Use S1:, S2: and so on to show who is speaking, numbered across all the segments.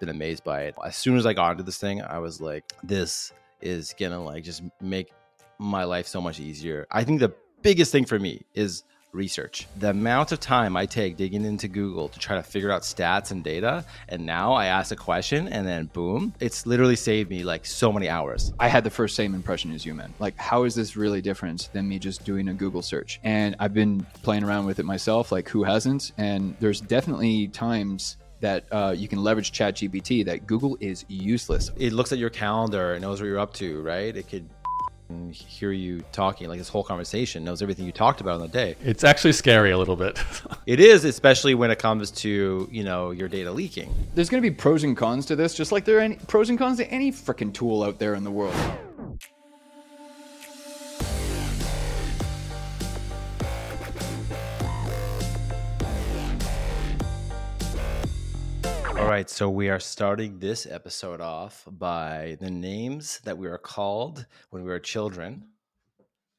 S1: been amazed by it. As soon as I got into this thing, I was like, this is gonna like just make my life so much easier. I think the biggest thing for me is research. The amount of time I take digging into Google to try to figure out stats and data, and now I ask a question and then boom, it's literally saved me like so many hours.
S2: I had the first same impression as you, man. Like, how is this really different than me just doing a Google search? And I've been playing around with it myself, like, who hasn't? And there's definitely times that uh, you can leverage ChatGPT that Google is useless.
S1: It looks at your calendar, it knows what you're up to, right? It could hear you talking like this whole conversation knows everything you talked about on the day
S3: it's actually scary a little bit
S1: it is especially when it comes to you know your data leaking
S2: there's going to be pros and cons to this just like there are any pros and cons to any freaking tool out there in the world
S1: All right, so we are starting this episode off by the names that we were called when we were children.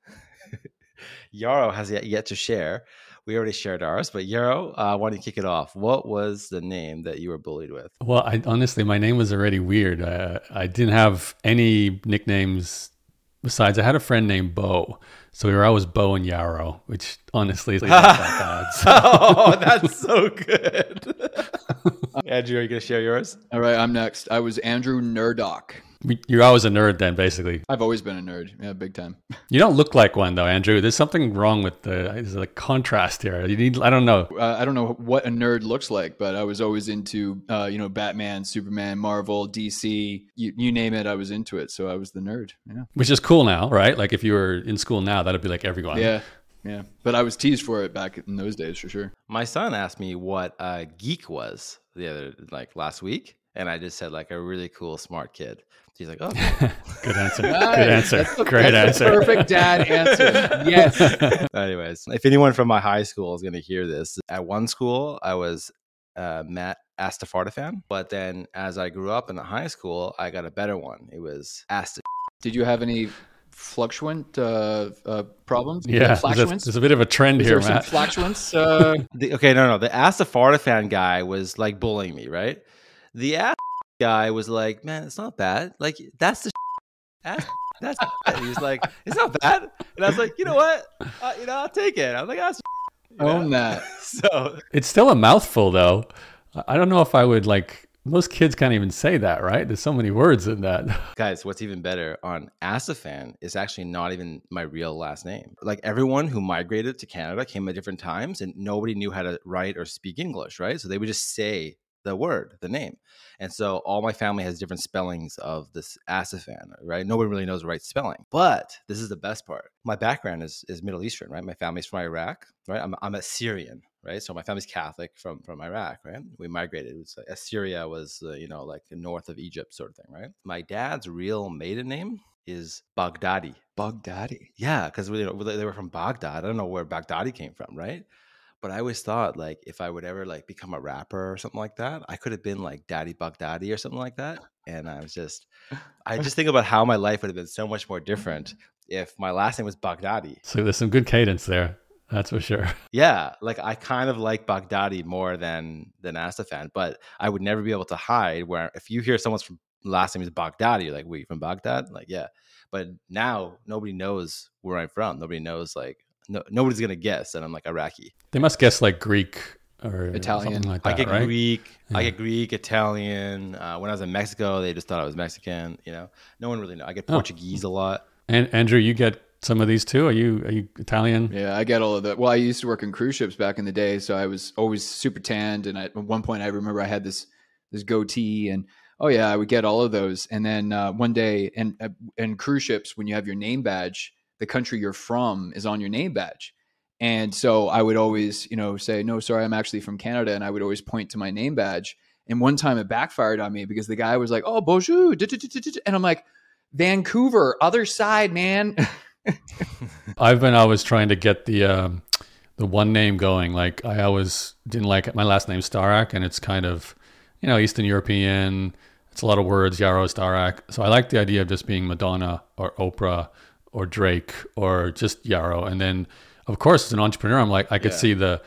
S1: Yaro has yet, yet to share. We already shared ours, but Yaro, uh, why don't you kick it off? What was the name that you were bullied with?
S3: Well, I, honestly, my name was already weird. Uh, I didn't have any nicknames besides. I had a friend named Bo, so we were always Bo and Yaro, which honestly is not that.
S1: So. oh, that's so good. Andrew, are you going to share yours?
S2: All right, I'm next. I was Andrew Nerdock.
S3: You're always a nerd then, basically.
S2: I've always been a nerd. Yeah, big time.
S3: You don't look like one though, Andrew. There's something wrong with the there's a contrast here. You need I don't know.
S2: Uh, I don't know what a nerd looks like, but I was always into uh, you know Batman, Superman, Marvel, DC, you, you name it. I was into it, so I was the nerd. Yeah.
S3: Which is cool now, right? Like if you were in school now, that'd be like everyone.
S2: Yeah. Yeah, but I was teased for it back in those days for sure.
S1: My son asked me what a geek was the other like last week, and I just said like a really cool smart kid. He's like, "Oh,
S3: good answer. Nice. Good answer. That's Great answer.
S2: perfect dad answer. Yes.
S1: Anyways, if anyone from my high school is going to hear this, at one school I was uh, Matt Astafarta fan, but then as I grew up in the high school, I got a better one. It was Asta.
S2: Did you have any fluctuant uh, uh, problems?
S3: Yeah, there's a, there's a, bit of a trend
S2: Is
S3: here,
S2: Matt. Fluctuants. Uh...
S1: the, okay, no, no. The Astafarta fan guy was like bullying me, right? The ass guy was like, "Man, it's not bad. Like that's the ass, that's." Bad. He's like, "It's not bad," and I was like, "You know what? Uh, you know, I'll take it." I'm like, "That's."
S2: Own that.
S1: So
S3: it's still a mouthful, though. I don't know if I would like most kids can't even say that, right? There's so many words in that.
S1: Guys, what's even better on Astifan is actually not even my real last name. Like everyone who migrated to Canada came at different times and nobody knew how to write or speak English, right? So they would just say the word, the name. And so all my family has different spellings of this Astifan, right? Nobody really knows the right spelling. But this is the best part. My background is, is Middle Eastern, right? My family's from Iraq, right? I'm, I'm a Syrian, right? So my family's Catholic from from Iraq, right? We migrated. Was like, Assyria was, uh, you know, like north of Egypt sort of thing, right? My dad's real maiden name is Baghdadi.
S2: Baghdadi.
S1: Yeah, because they were from Baghdad. I don't know where Baghdadi came from, right? But I always thought like if I would ever like become a rapper or something like that, I could have been like Daddy Baghdadi or something like that. And I was just, I just think about how my life would have been so much more different if my last name was Baghdadi.
S3: So there's some good cadence there. That's for sure.
S1: Yeah, like I kind of like Baghdadi more than than Astifan, but I would never be able to hide. Where if you hear someone's from last name is Baghdadi, you're like, "Wait, from Baghdad?" Like, yeah. But now nobody knows where I'm from. Nobody knows like no, nobody's gonna guess that I'm like Iraqi.
S3: They must guess like Greek or
S2: Italian.
S3: Like that,
S1: I get
S3: right?
S1: Greek. Yeah. I get Greek, Italian. Uh, when I was in Mexico, they just thought I was Mexican. You know, no one really knows. I get
S3: Oh.
S1: Portuguese a lot.
S3: And Andrew, you get some of these too. Are you are you Italian?
S2: Yeah, I get all of that. Well, I used to work in cruise ships back in the day, so I was always super tanned. And I, at one point, I remember I had this this goatee, and oh yeah, I would get all of those. And then uh, one day, and uh, and cruise ships, when you have your name badge, the country you're from is on your name badge. And so I would always, you know, say, no, sorry, I'm actually from Canada. And I would always point to my name badge. And one time it backfired on me because the guy was like, oh, bonjour. And I'm like, Vancouver, other side, man.
S3: I've been always trying to get the um, the one name going. Like I always didn't like it. My last name's Starak, and it's kind of you know Eastern European. It's a lot of words, Yaro Starak. So I like the idea of just being Madonna or Oprah or Drake or just Yaro. And then, of course, as an entrepreneur, I'm like I could
S1: Yeah.
S3: see the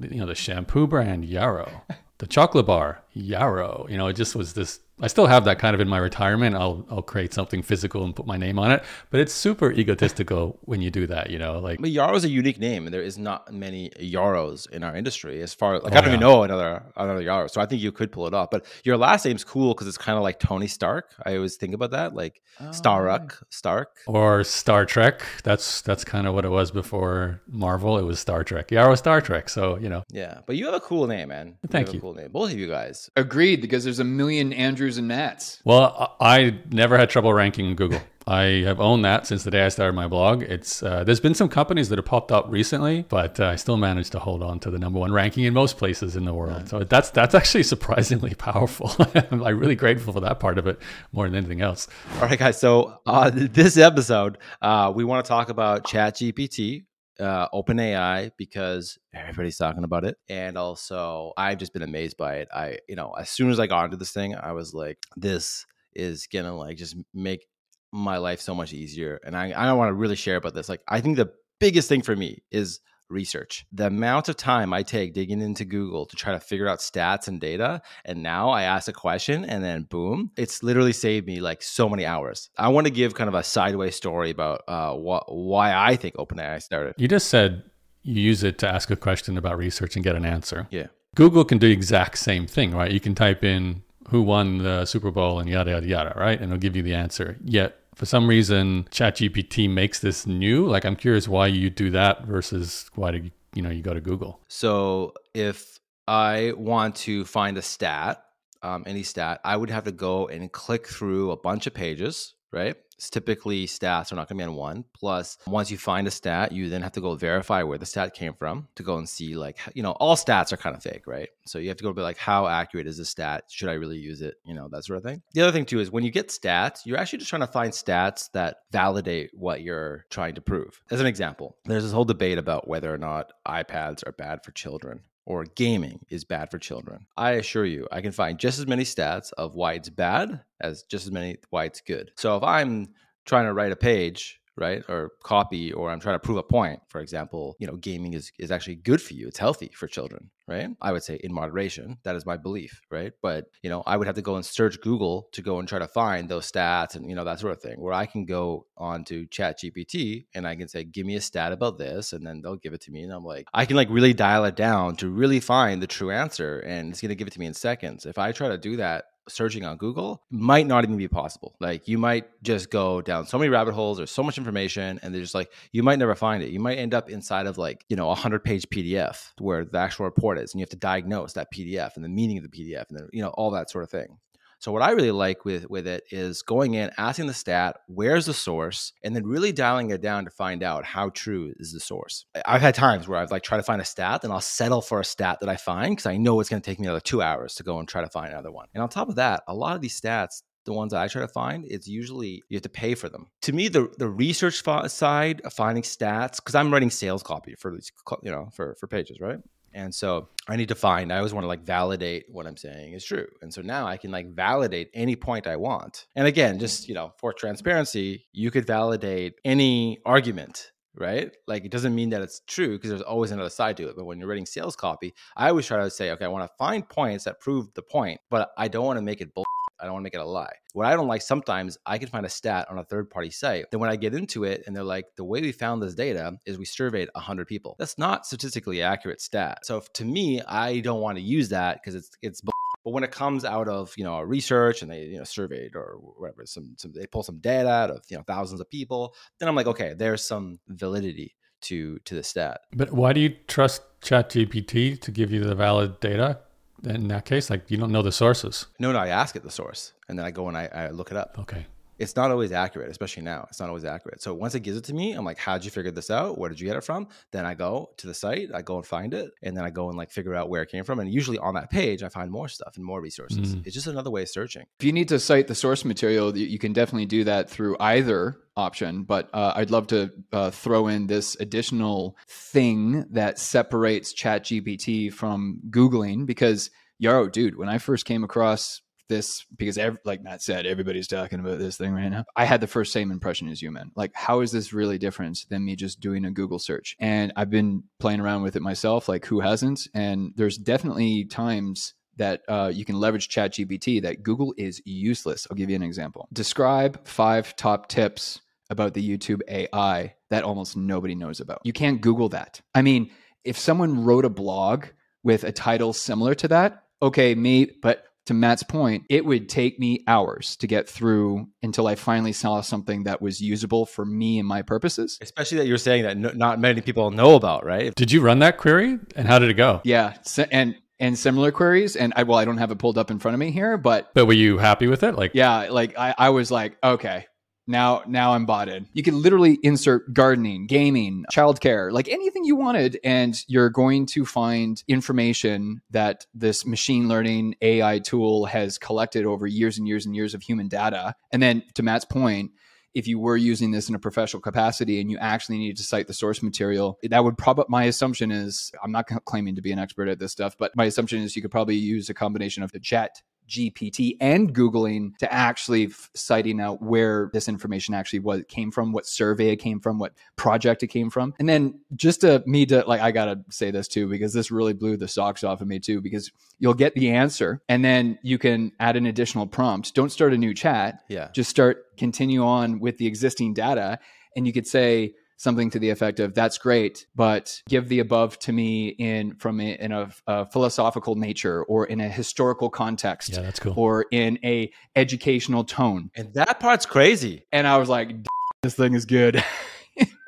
S3: you know the shampoo brand Yaro the chocolate bar, Yaro. You know, it just was this I still have that kind of in my retirement. I'll I'll create something physical and put my name on it, but it's super egotistical when you do that. You know, like
S1: but Yaro is a unique name, and there is not many Yaros in our industry. As far like
S3: Oh,
S1: I don't
S3: yeah.
S1: even know another another Yaro, so I think you could pull it off. But your last name's cool because it's kind of like Tony Stark. I always think about that, like
S2: Oh,
S1: Starruck, Stark.
S3: or Star Trek. That's that's kind of what it was before Marvel. It was Star Trek. Yaro Star Trek. So you know,
S1: Yeah, but you have a cool name, man.
S3: Thank
S1: have
S3: you.
S1: A cool name, both of you guys.
S2: Agreed, because there's a million Andrews and Matts.
S3: Well, I never had trouble ranking in Google. I have owned that since the day I started my blog. It's uh, there's been some companies that have popped up recently, but uh, I still managed to hold on to the number one ranking in most places in the world. So that's that's actually surprisingly powerful. I'm really grateful for that part of it more than anything else.
S1: All right, guys. So uh, this episode, uh, we want to talk about ChatGPT, uh, OpenAI, because everybody's talking about it, and also I've just been amazed by it. I, you know, as soon as I got into this thing, I was like, this is gonna like just make my life so much easier. And I, I want to really share about this. Like, I think the biggest thing for me is research. The amount of time I take digging into Google to try to figure out stats and data, and now I ask a question and then boom, it's literally saved me like so many hours. I want to give kind of a sideways story about uh, wh- why I think OpenAI started.
S3: You just said you use it to ask a question about research and get an answer.
S1: Yeah.
S3: Google can do the exact same thing, right? You can type in who won the Super Bowl and yada yada yada, right? And it'll give you the answer. Yet for some reason ChatGPT makes this new. Like I'm curious why you do that versus why do you, you know you go to Google.
S1: So if I want to find a stat, um, any stat, I would have to go and click through a bunch of pages, right? Typically stats are not going to be on one. Plus, once you find a stat, you then have to go verify where the stat came from to go and see, like, you know, all stats are kind of fake, right? So you have to go be like, how accurate is this stat? Should I really use it? You know, that sort of thing. The other thing too is when you get stats, you're actually just trying to find stats that validate what you're trying to prove. As an example, there's this whole debate about whether or not iPads are bad for children or gaming is bad for children. I assure you, I can find just as many stats of why it's bad as just as many why it's good. So if I'm trying to write a page, right, or copy, or I'm trying to prove a point, for example, you know, gaming is, is actually good for you. It's healthy for children, right? I would say in moderation. That is my belief, right? But, you know, I would have to go and search Google to go and try to find those stats and, you know, that sort of thing, where I can go onto Chat GPT and I can say, give me a stat about this, and then they'll give it to me. And I'm like, I can like really dial it down to really find the true answer, and it's going to give it to me in seconds. If I try to do that, searching on Google might not even be possible. Like you might just go down so many rabbit holes, there's so much information, and there's just like you might never find it. You might end up inside of like, you know, a hundred page PDF where the actual report is, and you have to diagnose that PDF and the meaning of the PDF and then, you know, all that sort of thing. So what I really like with with it is going in, asking the stat, where's the source, and then really dialing it down to find out how true is the source. I've had times where I've like tried to find a stat, and I'll settle for a stat that I find because I know it's going to take me another two hours to go and try to find another one. And on top of that, a lot of these stats. The ones that I try to find, it's usually you have to pay for them. To me, the the research side of finding stats, because I'm writing sales copy for these, you know, for for pages, right? And so I need to find, I always want to like validate what I'm saying is true. And so now I can like validate any point I want. And again, just, you know, for transparency, you could validate any argument, right? Like it doesn't mean that it's true because there's always another side to it. But when you're writing sales copy, I always try to say, okay, I want to find points that prove the point, but I don't want to make it bull. I don't want to make it a lie. What I don't like sometimes, I can find a stat on a third party site. Then when I get into it and they're like, the way we found this data is we surveyed 100 people. That's not statistically accurate stat. So if- to me, I don't want to use that because it's it's. But when it comes out of you know research and they you know surveyed or whatever, some, some they pull some data out of you know thousands of people, then I'm like, okay, there's some validity to to the stat.
S3: But why do you trust ChatGPT to give you the valid data? In that case, like you don't know the sources.
S1: No, no, I ask it the source and then I go and I, I look it up.
S3: Okay.
S1: It's not always accurate, especially now. It's not always accurate. So once it gives it to me, I'm like, how'd you figure this out? Where did you get it from? Then I go to the site, I go and find it, and then I go and like figure out where it came from. And usually on that page, I find more stuff and more resources.
S3: Mm.
S1: It's just another way of searching.
S2: If you need to cite the source material, you you can definitely do that through either option. But uh, I'd love to uh, throw in this additional thing that separates ChatGPT from Googling because, Yaro, dude, when I first came across this, because ev- like Matt said, everybody's talking about this thing right now. I had the first same impression as you, man. Like, how is this really different than me just doing a Google search? And I've been playing around with it myself. Like, who hasn't? And there's definitely times that uh, you can leverage ChatGPT that Google is useless. I'll give you an example. Describe five top tips about the YouTube AI that almost nobody knows about. You can't Google that. I mean, if someone wrote a blog with a title similar to that, okay, me, but to Matt's point, it would take me hours to get through until I finally saw something that was usable for me and my purposes.
S1: Especially that you're saying that no, not many people know about, right?
S3: Did you run that query and how did it go?
S2: Yeah. And and similar queries. And I well, I don't have it pulled up in front of me here, but
S3: But were you happy with it? Like
S2: yeah, like I, I was like, okay, now now I'm bought in. You can literally insert gardening, gaming, childcare, like anything you wanted, and you're going to find information that this machine learning AI tool has collected over years and years and years of human data. And then to Matt's point, if you were using this in a professional capacity and you actually needed to cite the source material, that would probably, my assumption is, I'm not claiming to be an expert at this stuff, but my assumption is you could probably use a combination of the chat GPT and Googling to actually f- citing out where this information actually was came from, what survey it came from, what project it came from. And then just to me to like, I gotta say this too, because this really blew the socks off of me too, because you'll get the answer and then you can add an additional prompt. Don't start a new chat.
S1: Yeah.
S2: Just start continue on with the existing data. And you could say, something to the effect of that's great but give the above to me in from a, in a, a, philosophical nature or in a historical context
S3: yeah that's cool.
S2: or in a educational tone.
S1: And that part's crazy.
S2: And i was like this thing is good.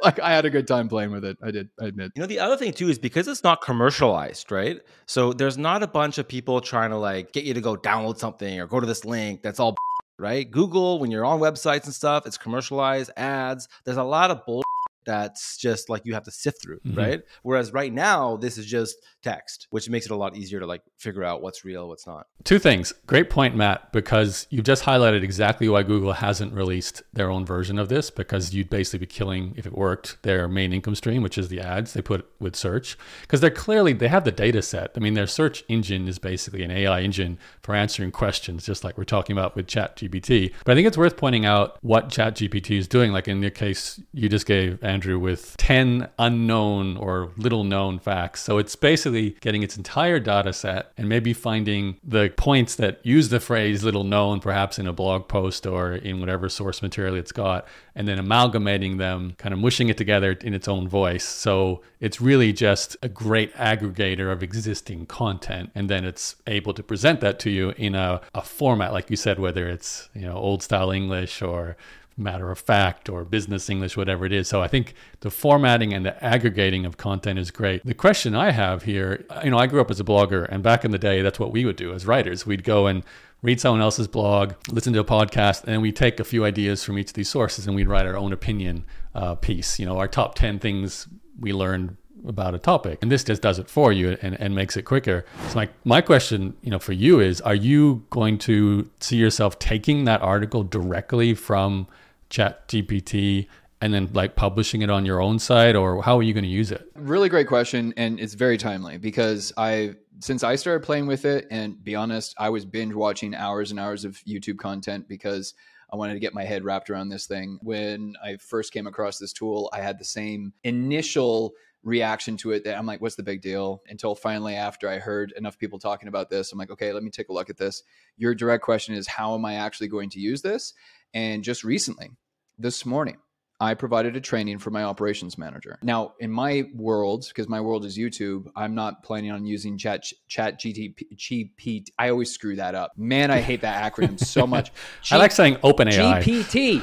S2: Like i had a good time playing with it i did i admit.
S1: You know the other thing too is because it's not commercialized right? So there's not a bunch of people trying to like get you to go download something or go to this link that's all right? Google when you're on websites and stuff it's commercialized ads there's a lot of bull that's just like you have to sift through, mm-hmm. right? Whereas right now, this is just text, which makes it a lot easier to like figure out what's real, what's not.
S3: Two things. Great point, Matt, because you've just highlighted exactly why Google hasn't released their own version of this, because you'd basically be killing, if it worked, their main income stream, which is the ads they put with search. Because they're clearly, they have the data set. I mean, their search engine is basically an AI engine for answering questions, just like we're talking about with ChatGPT. But I think it's worth pointing out what ChatGPT is doing. Like in your case, you just gave Andrew with 10 unknown or little known facts. So it's basically getting its entire data set and maybe finding the points that use the phrase little known, perhaps in a blog post or in whatever source material it's got, and then amalgamating them, kind of mushing it together in its own voice. So it's really just a great aggregator of existing content. And then it's able to present that to you in a, a format, like you said, whether it's, you know, old style English or matter of fact or business English, whatever it is. So I think the formatting and the aggregating of content is great. The question I have here, you know, I grew up as a blogger, and back in the day, that's what we would do as writers. We'd go and read someone else's blog, listen to a podcast, and we take a few ideas from each of these sources and we'd write our own opinion uh, piece. You know, our top 10 things we learned about a topic and this just does it for you and, and makes it quicker so my, my question you know for you is are you going to see yourself taking that article directly from chat gpt and then like publishing it on your own site or how are you going to use it?
S2: Really great question and it's very timely because i since i started playing with it and be honest i was binge watching hours and hours of youtube content because i wanted to get my head wrapped around this thing. When i first came across this tool i had the same initial reaction to it that i'm like what's the big deal? Until finally after i heard enough people talking about this i'm like okay let me take a look at this. Your direct question is how am i actually going to use this and just recently, this morning, I provided a training for my operations manager. Now, in my world, because my world is YouTube, I'm not planning on using Chat Chat GTP. I always screw that up. Man, I hate that acronym so much.
S3: G- I like saying OpenAI.
S2: GPT.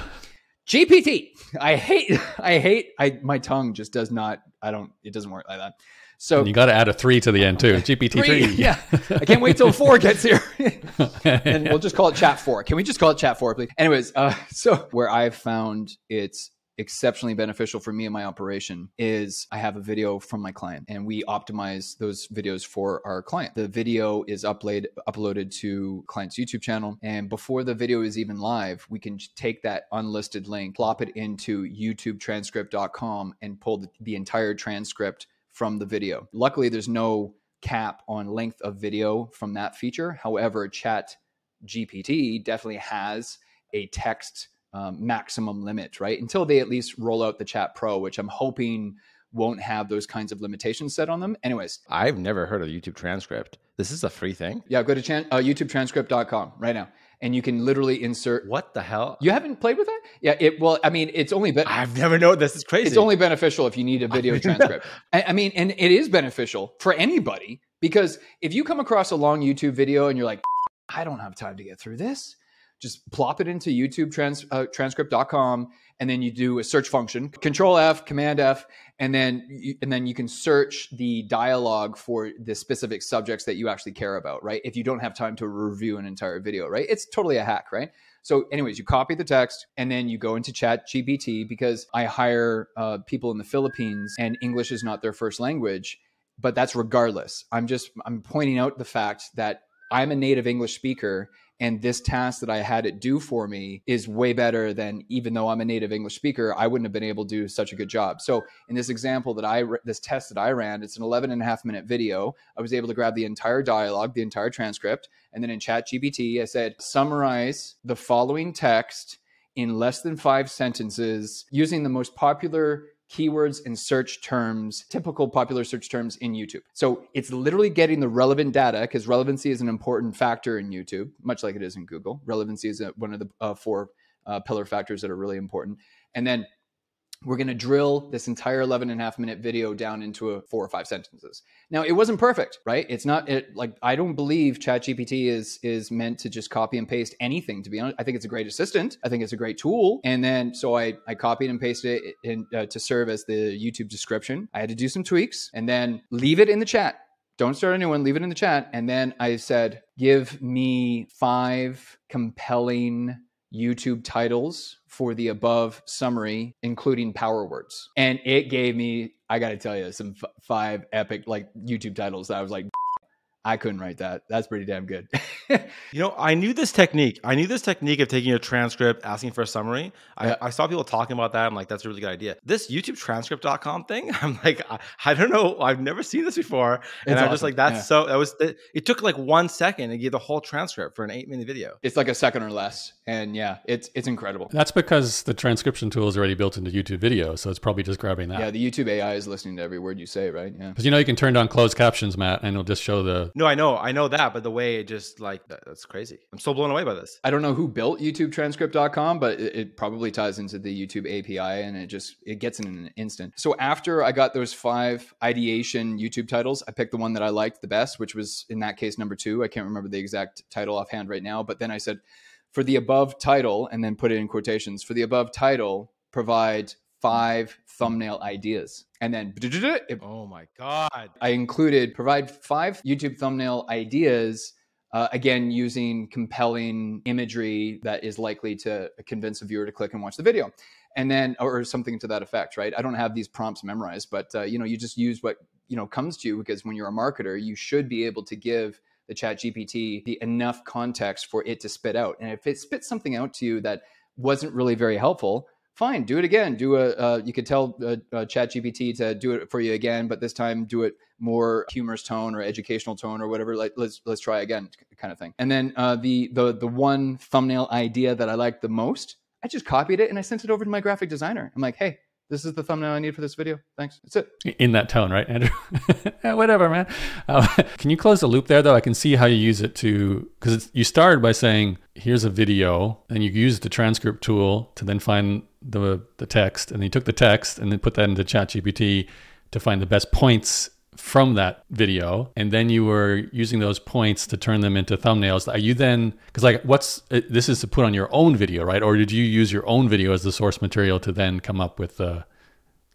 S2: GPT. I hate. I hate. I my tongue just does not. I don't. It doesn't work like that. So
S3: and you got to add a three to the end too. GPT three.
S2: Yeah, I can't wait till four gets here, and we'll just call it Chat four. Can we just call it Chat four, please? Anyways, uh, so where I've found it's exceptionally beneficial for me and my operation is I have a video from my client and we optimize those videos for our client. The video is uploaded uploaded to client's YouTube channel and before the video is even live, we can take that unlisted link, plop it into youtubetranscript.com and pull the, the entire transcript from the video. Luckily, there's no cap on length of video from that feature. However, Chat GPT definitely has a text um, maximum limit, right? Until they at least roll out the Chat Pro, which I'm hoping won't have those kinds of limitations set on them. Anyways,
S1: I've never heard of YouTube transcript. This is a free thing.
S2: yeah, go to chan- uh, YouTubetranscript.com right now, and you can literally insert.
S1: What the hell?
S2: You haven't played with that? Yeah. It well, I mean, it's only been
S1: I've never known. This is crazy.
S2: it's only beneficial if you need a video transcript. I, I mean, and it is beneficial for anybody because if you come across a long YouTube video and you're like, I don't have time to get through this, just plop it into YouTube trans, uh, transcript.com and then you do a search function, Control F, Command F, and then you, and then you can search the dialogue for the specific subjects that you actually care about, right? If you don't have time to review an entire video, right? It's totally a hack, right? So, anyways, you copy the text and then you go into Chat GPT because I hire uh, people in the Philippines and English is not their first language. But that's regardless. I'm just I'm pointing out the fact that I'm a native English speaker and this task that I had it do for me is way better than even though I'm a native English speaker, I wouldn't have been able to do such a good job. So in this example that I this test that I ran, it's an 11 and a half minute video. I was able to grab the entire dialogue, the entire transcript, and then in Chat GPT, I said summarize the following text in less than five sentences using the most popular keywords and search terms, typical popular search terms in YouTube. So it's literally getting the relevant data because relevancy is an important factor in YouTube, much like it is in Google. Relevancy is a, one of the uh, four uh, pillar factors that are really important. And then we're going to drill this entire 11 and a half minute video down into a four or five sentences. Now it wasn't perfect right? It's not it like i don't believe chatgpt is is meant to just copy and paste anything to be honest. I think it's a great assistant. I think it's a great tool. And then so i i copied and pasted it in, uh, to serve as the youtube description. I had to do some tweaks and then leave it in the chat. Don't start a new one leave it in the chat. And then i said give me five compelling YouTube titles for the above summary, including power words. And it gave me, I got to tell you, some f- five epic like YouTube titles that I was like, I couldn't write that. That's pretty damn good.
S1: You know, I knew this technique. I knew this technique of taking a transcript, asking for a summary.
S2: Yeah.
S1: I, I saw people talking about that. I'm like, that's a really good idea. This YouTube transcript.com thing, I'm like, I, I don't know. I've never seen this before. And
S2: It's
S1: I'm just like, that's
S2: Yeah.
S1: so, that was, it, it took like one second to give the whole transcript for an eight minute video.
S2: it's like a second or less. And yeah, it's it's incredible.
S3: That's because the transcription tool is already built into YouTube video, so it's probably just grabbing that.
S2: Yeah, the YouTube AI is listening to every word you say, right? Yeah.
S3: Because you know you can turn on closed captions, Matt, and it'll just show the.
S1: No, I know, I know that, but the way it just like, that, that's crazy. I'm so blown away by this.
S2: I don't know who built YouTubetranscript.com, but it, it probably ties into the YouTube API and it just it gets in an instant. So after I got those five ideation YouTube titles, I picked the one that I liked the best, which was in that case number two. I can't remember the exact title offhand right now, but then I said for the above title, and then put it in quotations for the above title, provide five thumbnail ideas, and then it
S1: Oh my God.
S2: I included provide five YouTube thumbnail ideas. Uh, again, using compelling imagery that is likely to convince a viewer to click and watch the video, and then or something to that effect, right? I don't have these prompts memorized, but uh, you know, you just use what you know comes to you because when you're a marketer, you should be able to give the Chat GPT the enough context for it to spit out. And if it spits something out to you that wasn't really very helpful, fine, do it again. Do a uh, you could tell uh, uh, Chat GPT to do it for you again, but this time do it more humorous tone or educational tone or whatever. Like let's let's try again, kind of thing. And then uh, the the the one thumbnail idea that I liked the most, I just copied it and I sent it over to my graphic designer. I'm like, hey. This is the thumbnail I need for this video. Thanks. That's it.
S3: in that tone, right, Andrew? Whatever, man. Uh, can you close the loop there, though? I can see how you use it to because you started by saying, "Here's a video," and you used the transcript tool to then find the the text, and you took the text and then put that into ChatGPT to find the best points from that video, and then you were using those points to turn them into thumbnails. Are you then because like what's uh, this is to put on your own video, right? Or did you use your own video as the source material to then come up with the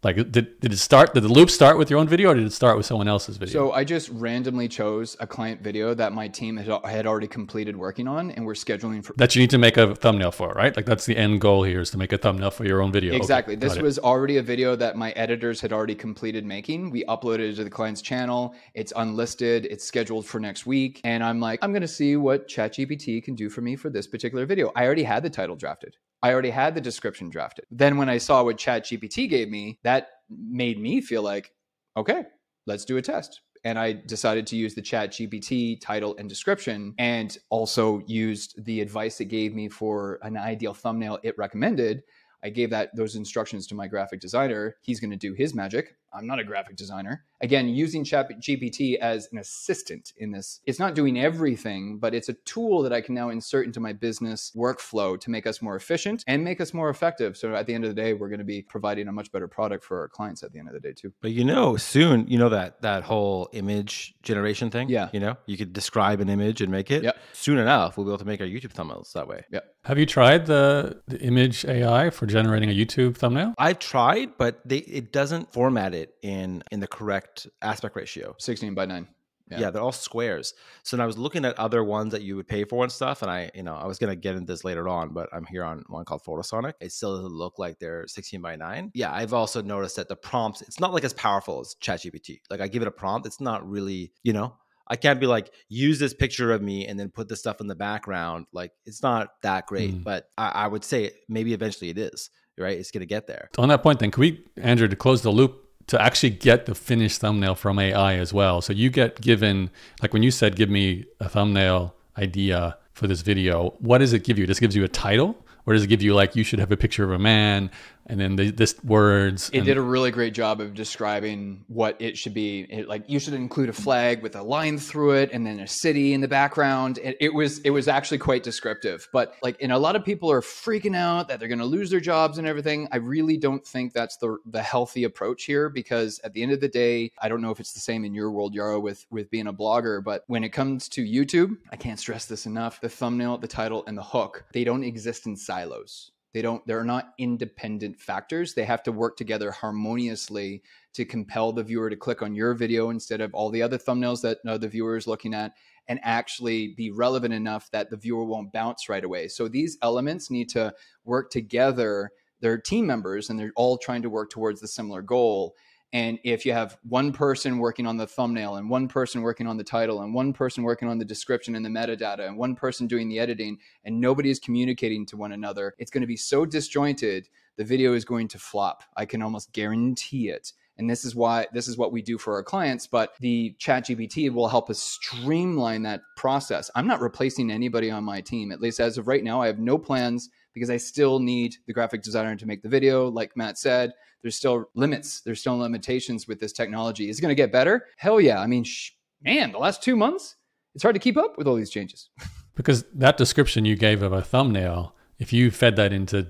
S3: like did, did it start did the loop start with your own video or did it start with someone else's video
S2: So I just randomly chose a client video that my team had, had already completed working on, and we're scheduling for.
S3: that you need to make a thumbnail for right like that's the end goal here is to make a thumbnail for your own video
S2: Exactly.
S3: got
S2: this
S3: it.
S2: was already a video that my editors had already completed making. We uploaded it to the client's channel. It's unlisted. It's scheduled for next week. And I'm like, I'm going to see what ChatGPT can do for me for this particular video. I already had the title drafted. I already had the description drafted. Then when I saw what ChatGPT gave me, that made me feel like, okay, let's do a test. And I decided to use the Chat GPT title and description and also used the advice it gave me for an ideal thumbnail it recommended. I gave that those instructions to my graphic designer. He's going to do his magic. I'm not a graphic designer. Again, using Chat GPT as an assistant in this, it's not doing everything, but it's a tool that I can now insert into my business workflow to make us more efficient and make us more effective. So at the end of the day, we're going to be providing a much better product for our clients at the end of the day too.
S1: But you know, soon, you know that that whole image generation thing.
S2: Yeah.
S1: You know, you could describe an image and make it.
S2: Yep.
S1: Soon enough, we'll be able to make our YouTube thumbnails that way.
S2: Yep.
S3: Have you tried the, the image AI for generating a YouTube thumbnail?
S1: I've tried, but they it doesn't format it in in the correct aspect ratio.
S2: 16 by 9.
S1: Yeah.
S2: Yeah.
S1: they're all squares. So then I was looking at other ones that you would pay for and stuff, and I, you know, I was gonna get into this later on, but I'm here on one called Photosonic. It still doesn't look like they're 16 by 9. Yeah, I've also noticed that the prompts, it's not like as powerful as ChatGPT. Like I give it a prompt, it's not really, you know, I can't be like, use this picture of me and then put this stuff in the background. Like it's not that great,
S3: Mm.
S1: but I, I would say maybe eventually it is, right? It's gonna get there.
S3: On that point, then, can we, Andrew, to close the loop, to actually get the finished thumbnail from AI as well? So you get given, like when you said, give me a thumbnail idea for this video, what does it give you? Does it gives you a title? Or does it give you, like, you should have a picture of a man and then the, this words?
S2: It
S3: and-
S2: did a really great job of describing what it should be. It, like you should include a flag with a line through it, and then a city in the background. It, it was it was actually quite descriptive. But like, and a lot of people are freaking out that they're going to lose their jobs and everything. I really don't think that's the the healthy approach here because at the end of the day, I don't know if it's the same in your world, Yaro, with with being a blogger. But when it comes to YouTube, I can't stress this enough: the thumbnail, the title, and the hook they don't exist in silos they don't they're not independent factors. They have to work together harmoniously to compel the viewer to click on your video instead of all the other thumbnails that uh, the viewer is looking at and actually be relevant enough that the viewer won't bounce right away. So these elements need to work together. They're team members and they're all trying to work towards the similar goal and if you have one person working on the thumbnail and one person working on the title and one person working on the description and the metadata and one person doing the editing and nobody is communicating to one another, it's going to be so disjointed, the video is going to flop. I can almost guarantee it. And this is why this is what we do for our clients, but the chat GPT will help us streamline that process. I'm not replacing anybody on my team. At least as of right now, I have no plans because I still need the graphic designer to make the video. Like Matt said, there's still limits, there's still limitations with this technology. Is it going to get better? Hell yeah. I mean, sh- man, the last two months, it's hard to keep up with all these changes.
S3: Because that description you gave of a thumbnail, if you fed that into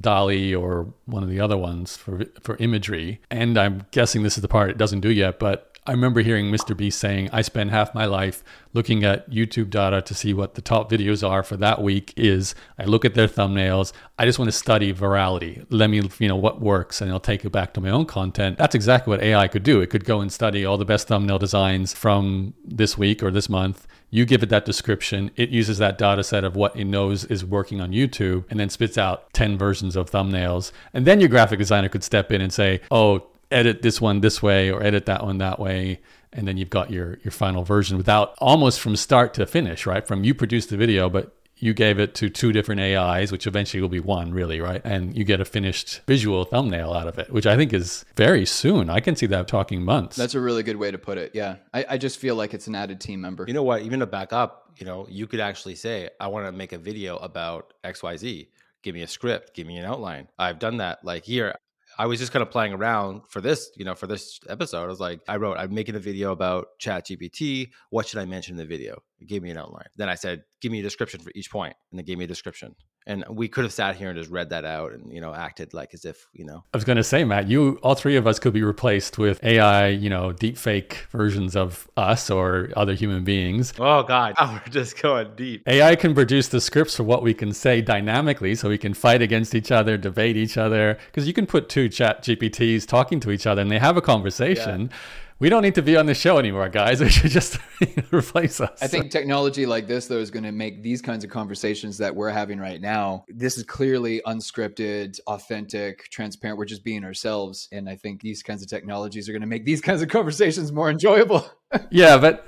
S3: DALL-E or one of the other ones for for imagery, and I'm guessing this is the part it doesn't do yet, but I remember hearing Mr. Beast saying, I spend half my life looking at YouTube data to see what the top videos are for that week is I look at their thumbnails. I just want to study virality. Let me, you know, what works and I'll take it back to my own content. That's exactly what AI could do. It could go and study all the best thumbnail designs from this week or this month. You give it that description. It uses that data set of what it knows is working on YouTube and then spits out 10 versions of thumbnails. And then your graphic designer could step in and say, oh, edit this one this way or edit that one that way and then you've got your your final version without almost from start to finish right from you produce the video but you gave it to two different AIs, which eventually will be one, really, right? And you get a finished visual thumbnail out of it, which I think is very soon. I can see that talking months.
S2: That's a really good way to put it. Yeah. I, I just feel like it's an added team member.
S1: You know what? Even to back up, you know, you could actually say, I want to make a video about XYZ. Give me a script, give me an outline. I've done that. Like here, I was just kind of playing around for this, you know, for this episode. I was like, I wrote, I'm making a video about Chat GPT. What should I mention in the video? It gave me an outline. Then I said, give me a description for each point, and it gave me a description. And we could have sat here and just read that out and you know acted like as if you know.
S3: I was going to say, Matt, you all three of us could be replaced with AI, you know, deep fake versions of us or other human beings.
S1: Oh God, oh, we're just going deep.
S3: AI can produce the scripts for what we can say dynamically, so we can fight against each other, debate each other. Because you can put two Chat GPTs talking to each other, and they have a conversation. Yeah. We don't need to be on the show anymore, guys. We should just replace us.
S2: I think technology like this, though, is going to make these kinds of conversations that we're having right now. This is clearly unscripted, authentic, transparent. We're just being ourselves. And I think these kinds of technologies are going to make these kinds of conversations more enjoyable.
S3: Yeah, but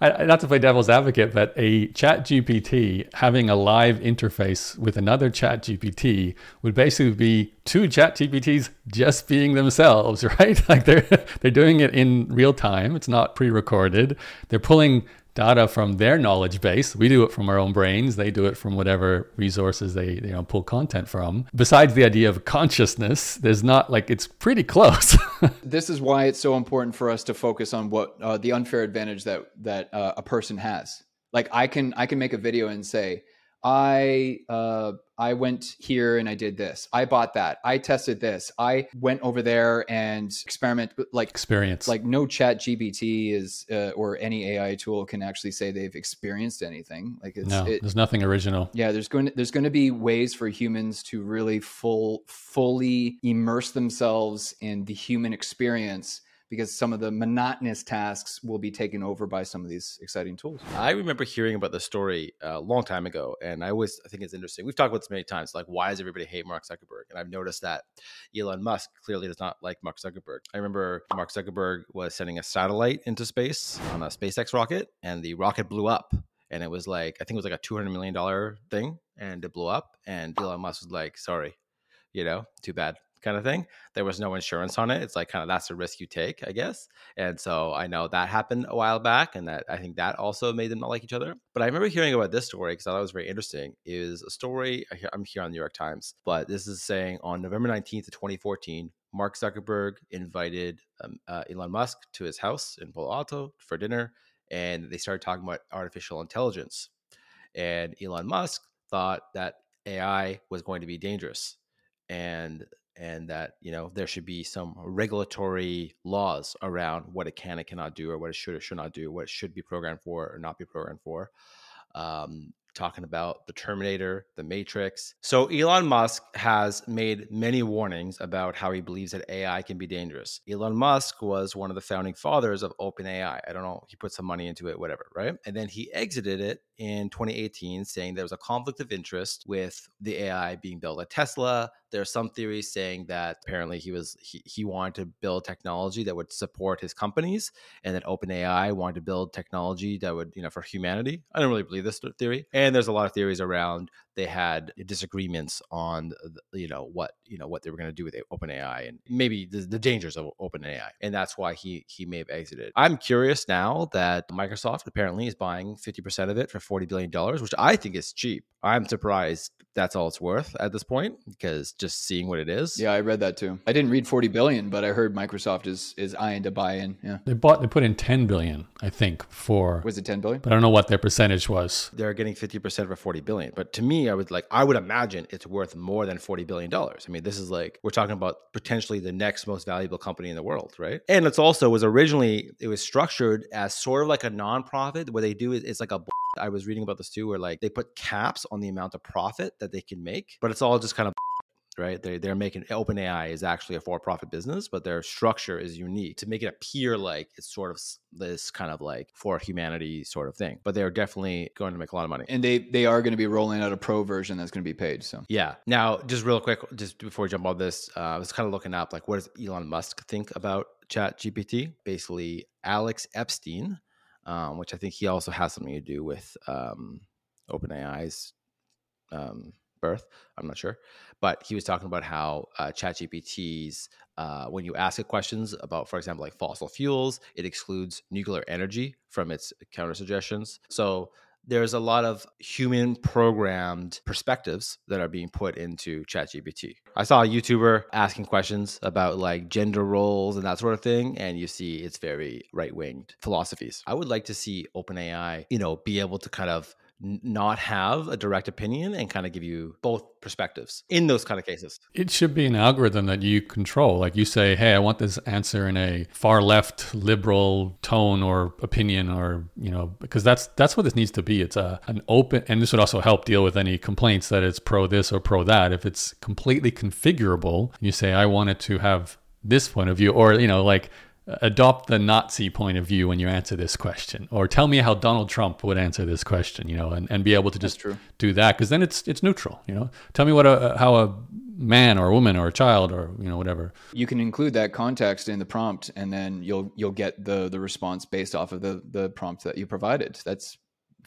S3: not to play devil's advocate, but a chat GPT having a live interface with another chat GPT would basically be two chat GPTs just being themselves, right? Like they're they're doing it in real time. It's not pre-recorded. They're pulling data from their knowledge base. We do it from our own brains. They do it from whatever resources they you know pull content from. Besides the idea of consciousness, there's not like it's pretty close.
S2: this is why it's so important for us to focus on what uh, the unfair advantage that that uh, a person has. Like I can I can make a video and say I uh, I went here and I did this. I bought that. I tested this. I went over there and experiment like
S3: experience.
S2: Like no Chat GPT is uh, or any AI tool can actually say they've experienced anything. Like it's
S3: no,
S2: it,
S3: there's nothing original.
S2: Yeah, there's going to, there's going to be ways for humans to really full fully immerse themselves in the human experience because some of the monotonous tasks will be taken over by some of these exciting tools.
S1: I remember hearing about the story a long time ago, and I always I think it's interesting. We've talked about this many times. Like, why does everybody hate Mark Zuckerberg? And I've noticed that Elon Musk clearly does not like Mark Zuckerberg. I remember Mark Zuckerberg was sending a satellite into space on a SpaceX rocket, and the rocket blew up. And it was like I think it was like a two hundred million dollar thing, and it blew up. And Elon Musk was like, "Sorry, you know, too bad." Kind of thing. There was no insurance on it. It's like kind of that's a risk you take, I guess. And so I know that happened a while back, and that I think that also made them not like each other. But I remember hearing about this story because I thought it was very interesting. Is a story I'm here on the New York Times, but this is saying on November 19th of 2014, Mark Zuckerberg invited um, uh, Elon Musk to his house in Palo Alto for dinner, and they started talking about artificial intelligence. And Elon Musk thought that AI was going to be dangerous and and that you know there should be some regulatory laws around what it can and cannot do or what it should or should not do what it should be programmed for or not be programmed for. Um, talking about the Terminator, the Matrix. So Elon Musk has made many warnings about how he believes that AI can be dangerous. Elon Musk was one of the founding fathers of OpenAI. I don't know, he put some money into it, whatever, right? And then he exited it in 2018 saying there was a conflict of interest with the AI being built at Tesla. There are some theories saying that apparently he was he, he wanted to build technology that would support his companies and that OpenAI wanted to build technology that would, you know, for humanity. I don't really believe this theory. And there's a lot of theories around they had disagreements on you know what you know what they were going to do with OpenAI and maybe the, the dangers of OpenAI, and that's why he he may have exited. I'm curious now that Microsoft apparently is buying 50% of it for 40 billion dollars, which I think is cheap. I'm surprised that's all it's worth at this point because just seeing what it is.
S2: Yeah, I read that too. I didn't read 40 billion, but I heard Microsoft is is eyeing to buy in. Yeah,
S3: they bought they put in 10 billion, I think, for
S2: was it 10 billion?
S3: But I don't know what their percentage was.
S1: They're getting 50% for 40 billion, but to me, I would like I would imagine it's worth more than 40 billion dollars. I mean, this is like we're talking about potentially the next most valuable company in the world, right? And it's also was originally it was structured as sort of like a nonprofit What they do is It's like a I was reading about this too, where like they put caps on the amount of profit that they can make, but it's all just kind of right? They they're making OpenAI is actually a for-profit business, but their structure is unique to make it appear like it's sort of this kind of like for humanity sort of thing. But they're definitely going to make a lot of money.
S2: And they they are going to be rolling out a pro version that's going to be paid. So
S1: yeah. Now, just real quick, just before we jump on this, uh, I was kind of looking up like what does Elon Musk think about Chat GPT? Basically, Alex Epstein, um, which I think he also has something to do with um, OpenAI's um, birth. I'm not sure, but he was talking about how uh, ChatGPT's uh, when you ask it questions about, for example, like fossil fuels, it excludes nuclear energy from its counter suggestions. So there's a lot of human programmed perspectives that are being put into ChatGPT. I saw a YouTuber asking questions about like gender roles and that sort of thing, and you see it's very right winged philosophies. I would like to see OpenAI, you know, be able to kind of not have a direct opinion and kind of give you both perspectives in those kind of cases.
S3: It should be an algorithm that you control. Like you say, hey, I want this answer in a far left liberal tone or opinion or, you know, because that's that's what this needs to be. It's a an open and this would also help deal with any complaints that it's pro this or pro that. If it's completely configurable, you say I want it to have this point of view or, you know, like adopt the Nazi point of view when you answer this question, or tell me how Donald Trump would answer this question, you know, and, and be able to just do that because then it's it's neutral, you know. Tell me what a how a man or a woman or a child or you know whatever.
S2: You can include that context in the prompt, and then you'll you'll get the the response based off of the the prompt that you provided. That's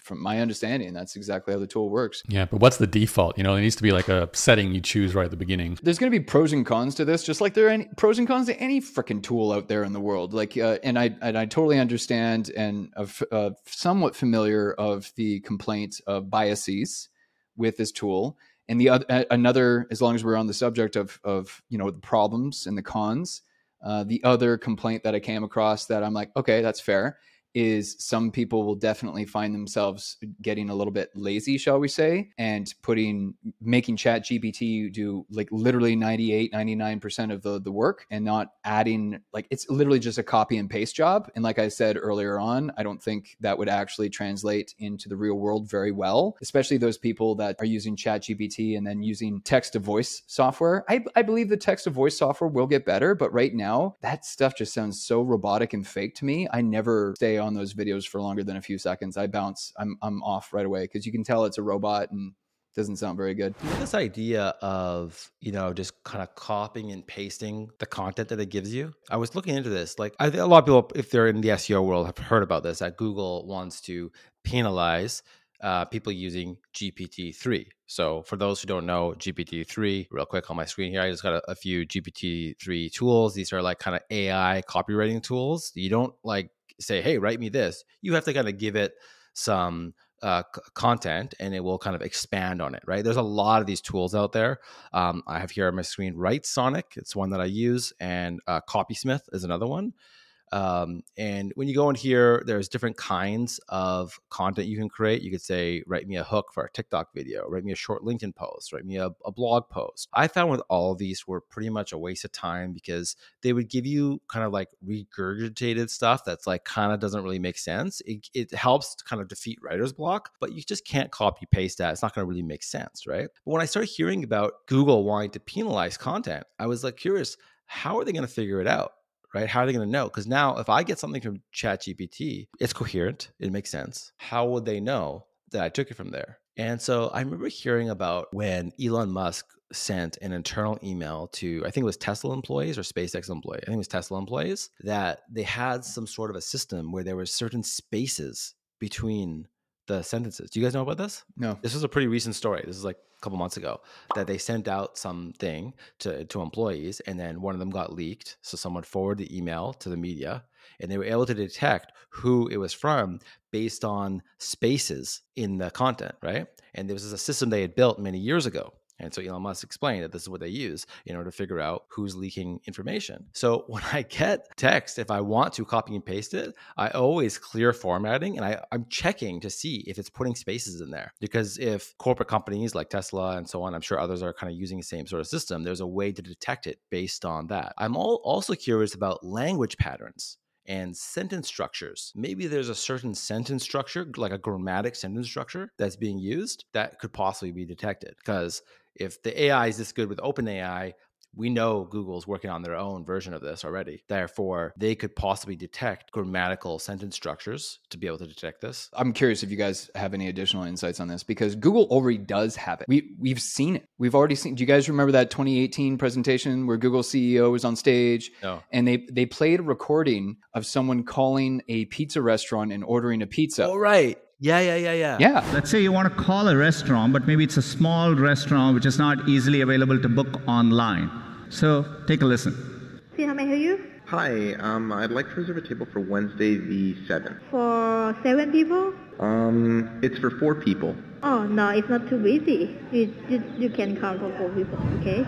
S2: from my understanding, that's exactly how the tool works.
S3: Yeah, but what's the default? You know, it needs to be like a setting you choose right at the beginning.
S2: There's going to be pros and cons to this, just like there are any pros and cons to any freaking tool out there in the world. Like, uh, and I and I totally understand and uh, somewhat familiar of the complaint of biases with this tool. And the other, another, as long as we're on the subject of of you know the problems and the cons, uh, the other complaint that I came across that I'm like, okay, that's fair is some people will definitely find themselves getting a little bit lazy shall we say and putting making chat gpt do like literally 98 99% of the the work and not adding like it's literally just a copy and paste job. And like i said earlier on i don't think that would actually translate into the real world very well especially those people that are using chat gpt and then using text to voice software. I, I believe the text to voice software will get better but right now that stuff just sounds so robotic and fake to me. I never stay on those videos for longer than a few seconds, I bounce. I'm I'm off right away because you can tell it's a robot and doesn't sound very good.
S1: This idea of you know just kind of copying and pasting the content that it gives you. I was looking into this. Like I, a lot of people, if they're in the SEO world, have heard about this. That Google wants to penalize uh, people using GPT three. So for those who don't know, GPT three, real quick on my screen here, I just got a, a few GPT three tools. These are like kind of AI copywriting tools. You don't like say, hey, write me this, you have to kind of give it some uh, c- content and it will kind of expand on it, right? There's a lot of these tools out there. Um, I have here on my screen Writesonic, it's one that I use, and uh, Copysmith is another one. Um, and when you go in here, there's different kinds of content you can create. You could say, write me a hook for a TikTok video, write me a short LinkedIn post, write me a, a blog post. I found with all of these were pretty much a waste of time because they would give you kind of like regurgitated stuff that's like kind of doesn't really make sense. It, it helps kind of defeat writer's block, but you just can't copy paste that. It's not going to really make sense, right? But when I started hearing about Google wanting to penalize content, I was like curious, how are they going to figure it out? Right? How are they going to know? Because now, if I get something from ChatGPT, it's coherent, it makes sense. How would they know that I took it from there? And so I remember hearing about when Elon Musk sent an internal email to, I think it was Tesla employees or SpaceX employees, I think it was Tesla employees, that they had some sort of a system where there were certain spaces between the sentences. Do you guys know about this?
S2: No.
S1: This was a pretty recent story. This is like a couple months ago that they sent out something to to employees and then one of them got leaked so someone forwarded the email to the media and they were able to detect who it was from based on spaces in the content right and this is a system they had built many years ago and so Elon Musk explained that this is what they use in order to figure out who's leaking information. So when I get text, if I want to copy and paste it, I always clear formatting and I, I'm checking to see if it's putting spaces in there. Because if corporate companies like Tesla and so on, I'm sure others are kind of using the same sort of system, there's a way to detect it based on that. I'm all, also curious about language patterns and sentence structures. Maybe there's a certain sentence structure, like a grammatic sentence structure, that's being used that could possibly be detected. Because if the AI is this good with OpenAI, we know Google's working on their own version of this already. Therefore, they could possibly detect grammatical sentence structures to be able to detect this.
S2: I'm curious if you guys have any additional insights on this because Google already does have it. We we've seen it. We've already seen. Do you guys remember that 2018 presentation where Google CEO was on stage
S1: no.
S2: and they they played a recording of someone calling a pizza restaurant and ordering a pizza?
S1: Oh right. Yeah, yeah, yeah, yeah.
S2: Yeah.
S4: Let's say you want to call a restaurant, but maybe it's a small restaurant which is not easily available to book online. So take a listen.
S5: See how may I help you?
S6: Hi, um, I'd like to reserve a table for Wednesday the 7th.
S5: For seven people?
S6: Um, it's for four people.
S5: Oh, no, it's not too busy. You, you, you can count for four people, okay?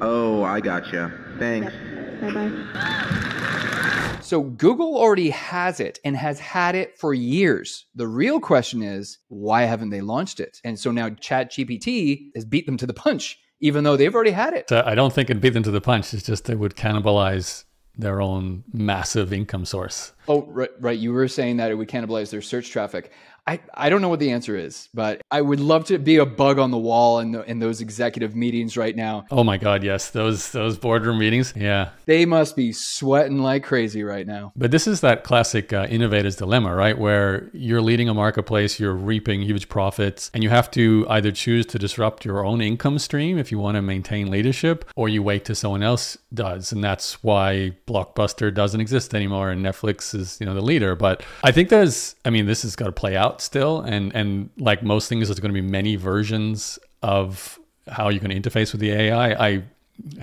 S6: Oh, I gotcha. Thanks.
S5: Bye-bye.
S2: So Google already has it and has had it for years. The real question is, why haven't they launched it? And so now ChatGPT has beat them to the punch, even though they've already had it.
S3: I don't think it beat them to the punch. It's just they would cannibalize their own massive income source.
S2: Oh, right, right. You were saying that it would cannibalize their search traffic. I, I don't know what the answer is, but I would love to be a bug on the wall in, the, in those executive meetings right now.
S3: Oh my God, yes, those those boardroom meetings, yeah,
S2: they must be sweating like crazy right now.
S3: But this is that classic uh, innovator's dilemma, right? Where you're leading a marketplace, you're reaping huge profits, and you have to either choose to disrupt your own income stream if you want to maintain leadership, or you wait till someone else does, and that's why Blockbuster doesn't exist anymore, and Netflix is you know the leader. But I think there's, I mean, this has got to play out out still, and and like most things, there's going to be many versions of how you're going to interface with the AI. I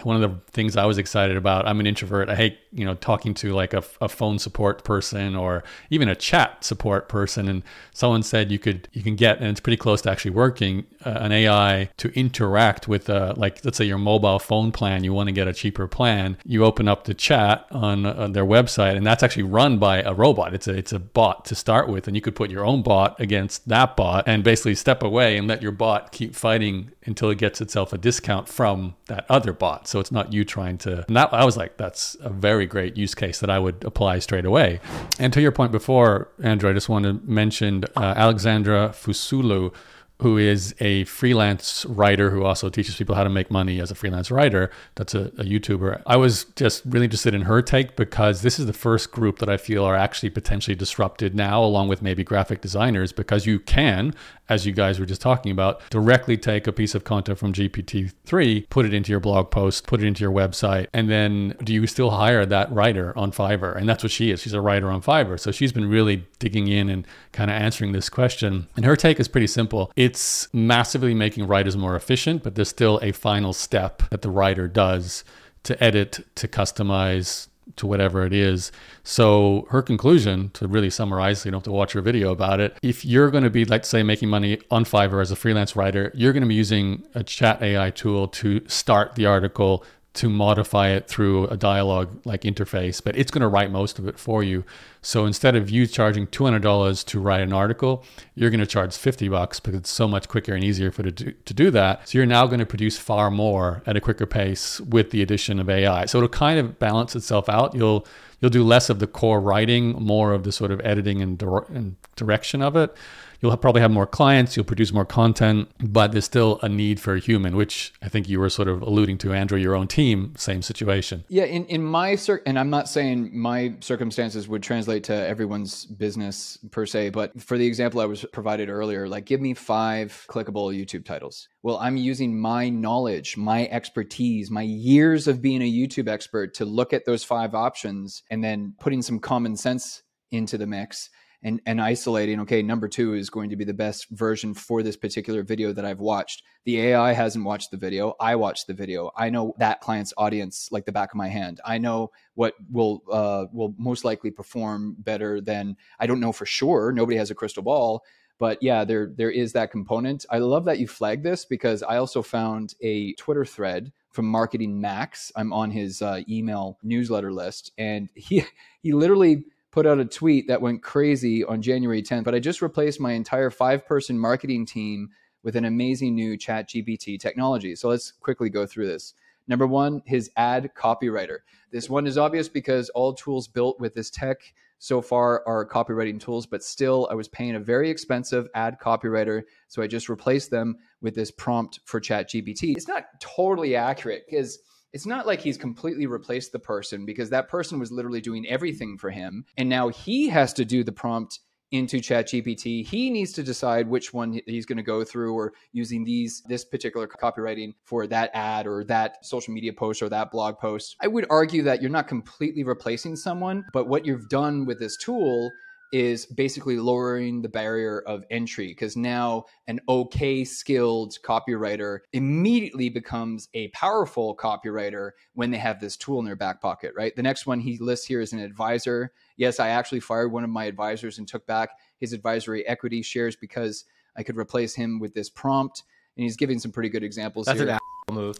S3: one of the things I was excited about. I'm an introvert. I hate, you know, talking to like a, a, phone support person or even a chat support person. And someone said you could, you can get, and it's pretty close to actually working, uh, an AI to interact with, uh, like, let's say your mobile phone plan. You want to get a cheaper plan. You open up the chat on, on uh, their website, and that's actually run by a robot. It's a, it's a bot to start with, and you could put your own bot against that bot and basically step away and let your bot keep fighting until it gets itself a discount from that other bot. So it's not you trying to. And that, I was like, that's a very great use case that I would apply straight away. And to your point before, Andrew, I just want to mention uh, Alexandra Fasulo who is a freelance writer who also teaches people how to make money as a freelance writer. That's a, a, YouTuber. I was just really interested in her take because this is the first group that I feel are actually potentially disrupted now, along with maybe graphic designers, because you can, as you guys were just talking about, directly take a piece of content from GPT-3, put it into your blog post, put it into your website, and then do you still hire that writer on Fiverr? And that's what she is. She's a writer on Fiverr. So she's been really digging in and kind of answering this question. And her take is pretty simple. It's massively making writers more efficient, but there's still a final step that the writer does to edit, to customize, to whatever it is. So her conclusion, to really summarize, so you don't have to watch her video about it. If you're going to be, let's say, making money on Fiverr as a freelance writer, you're going to be using a chat AI tool to start the article, to modify it through a dialogue like interface, but it's going to write most of it for you. So instead of you charging $200 to write an article, you're going to charge 50 bucks because it's so much quicker and easier for to do, to do that. So you're now going to produce far more at a quicker pace with the addition of AI. So it'll kind of balance itself out. You'll you'll do less of the core writing, more of the sort of editing and, and direction of it you'll probably have more clients, you'll produce more content, but there's still a need for a human, which I think you were sort of alluding to, Andrew, your own team, same situation.
S2: Yeah, in, in my cir- and I'm not saying my circumstances would translate to everyone's business per se, but for the example I was provided earlier, like give me five clickable YouTube titles. Well, I'm using my knowledge, my expertise, my years of being a YouTube expert to look at those five options and then putting some common sense into the mix and and isolating okay number two is going to be the best version for this particular video that i've watched. The ai hasn't watched the video. I watched the video. I know that client's audience like the back of my hand. I know what will uh, will most likely perform better than i don't know for sure. Nobody has a crystal ball but yeah there there is that component. I love that you flagged this because i also found a twitter thread from marketing max. I'm on his uh, email newsletter list and he he literally put out a tweet that went crazy on January 10th, but I just replaced my entire five person marketing team with an amazing new chat GPT technology. So let's quickly go through this. Number one, his ad copywriter. This one is obvious because all tools built with this tech so far are copywriting tools, but still, I was paying a very expensive ad copywriter. So I just replaced them with this prompt for chat GPT. It's not totally accurate because it's not like he's completely replaced the person because that person was literally doing everything for him. And now he has to do the prompt into ChatGPT. He needs to decide which one he's going to go through or using these this particular copywriting for that ad or that social media post or that blog post. I would argue that you're not completely replacing someone, but what you've done with this tool is basically lowering the barrier of entry because now an okay skilled copywriter immediately becomes a powerful copywriter when they have this tool in their back pocket, right? The next one he lists here is an advisor. Yes, I actually fired one of my advisors and took back his advisory equity shares because I could replace him with this prompt. And he's giving some pretty good examples
S1: That's
S2: here.
S1: an move.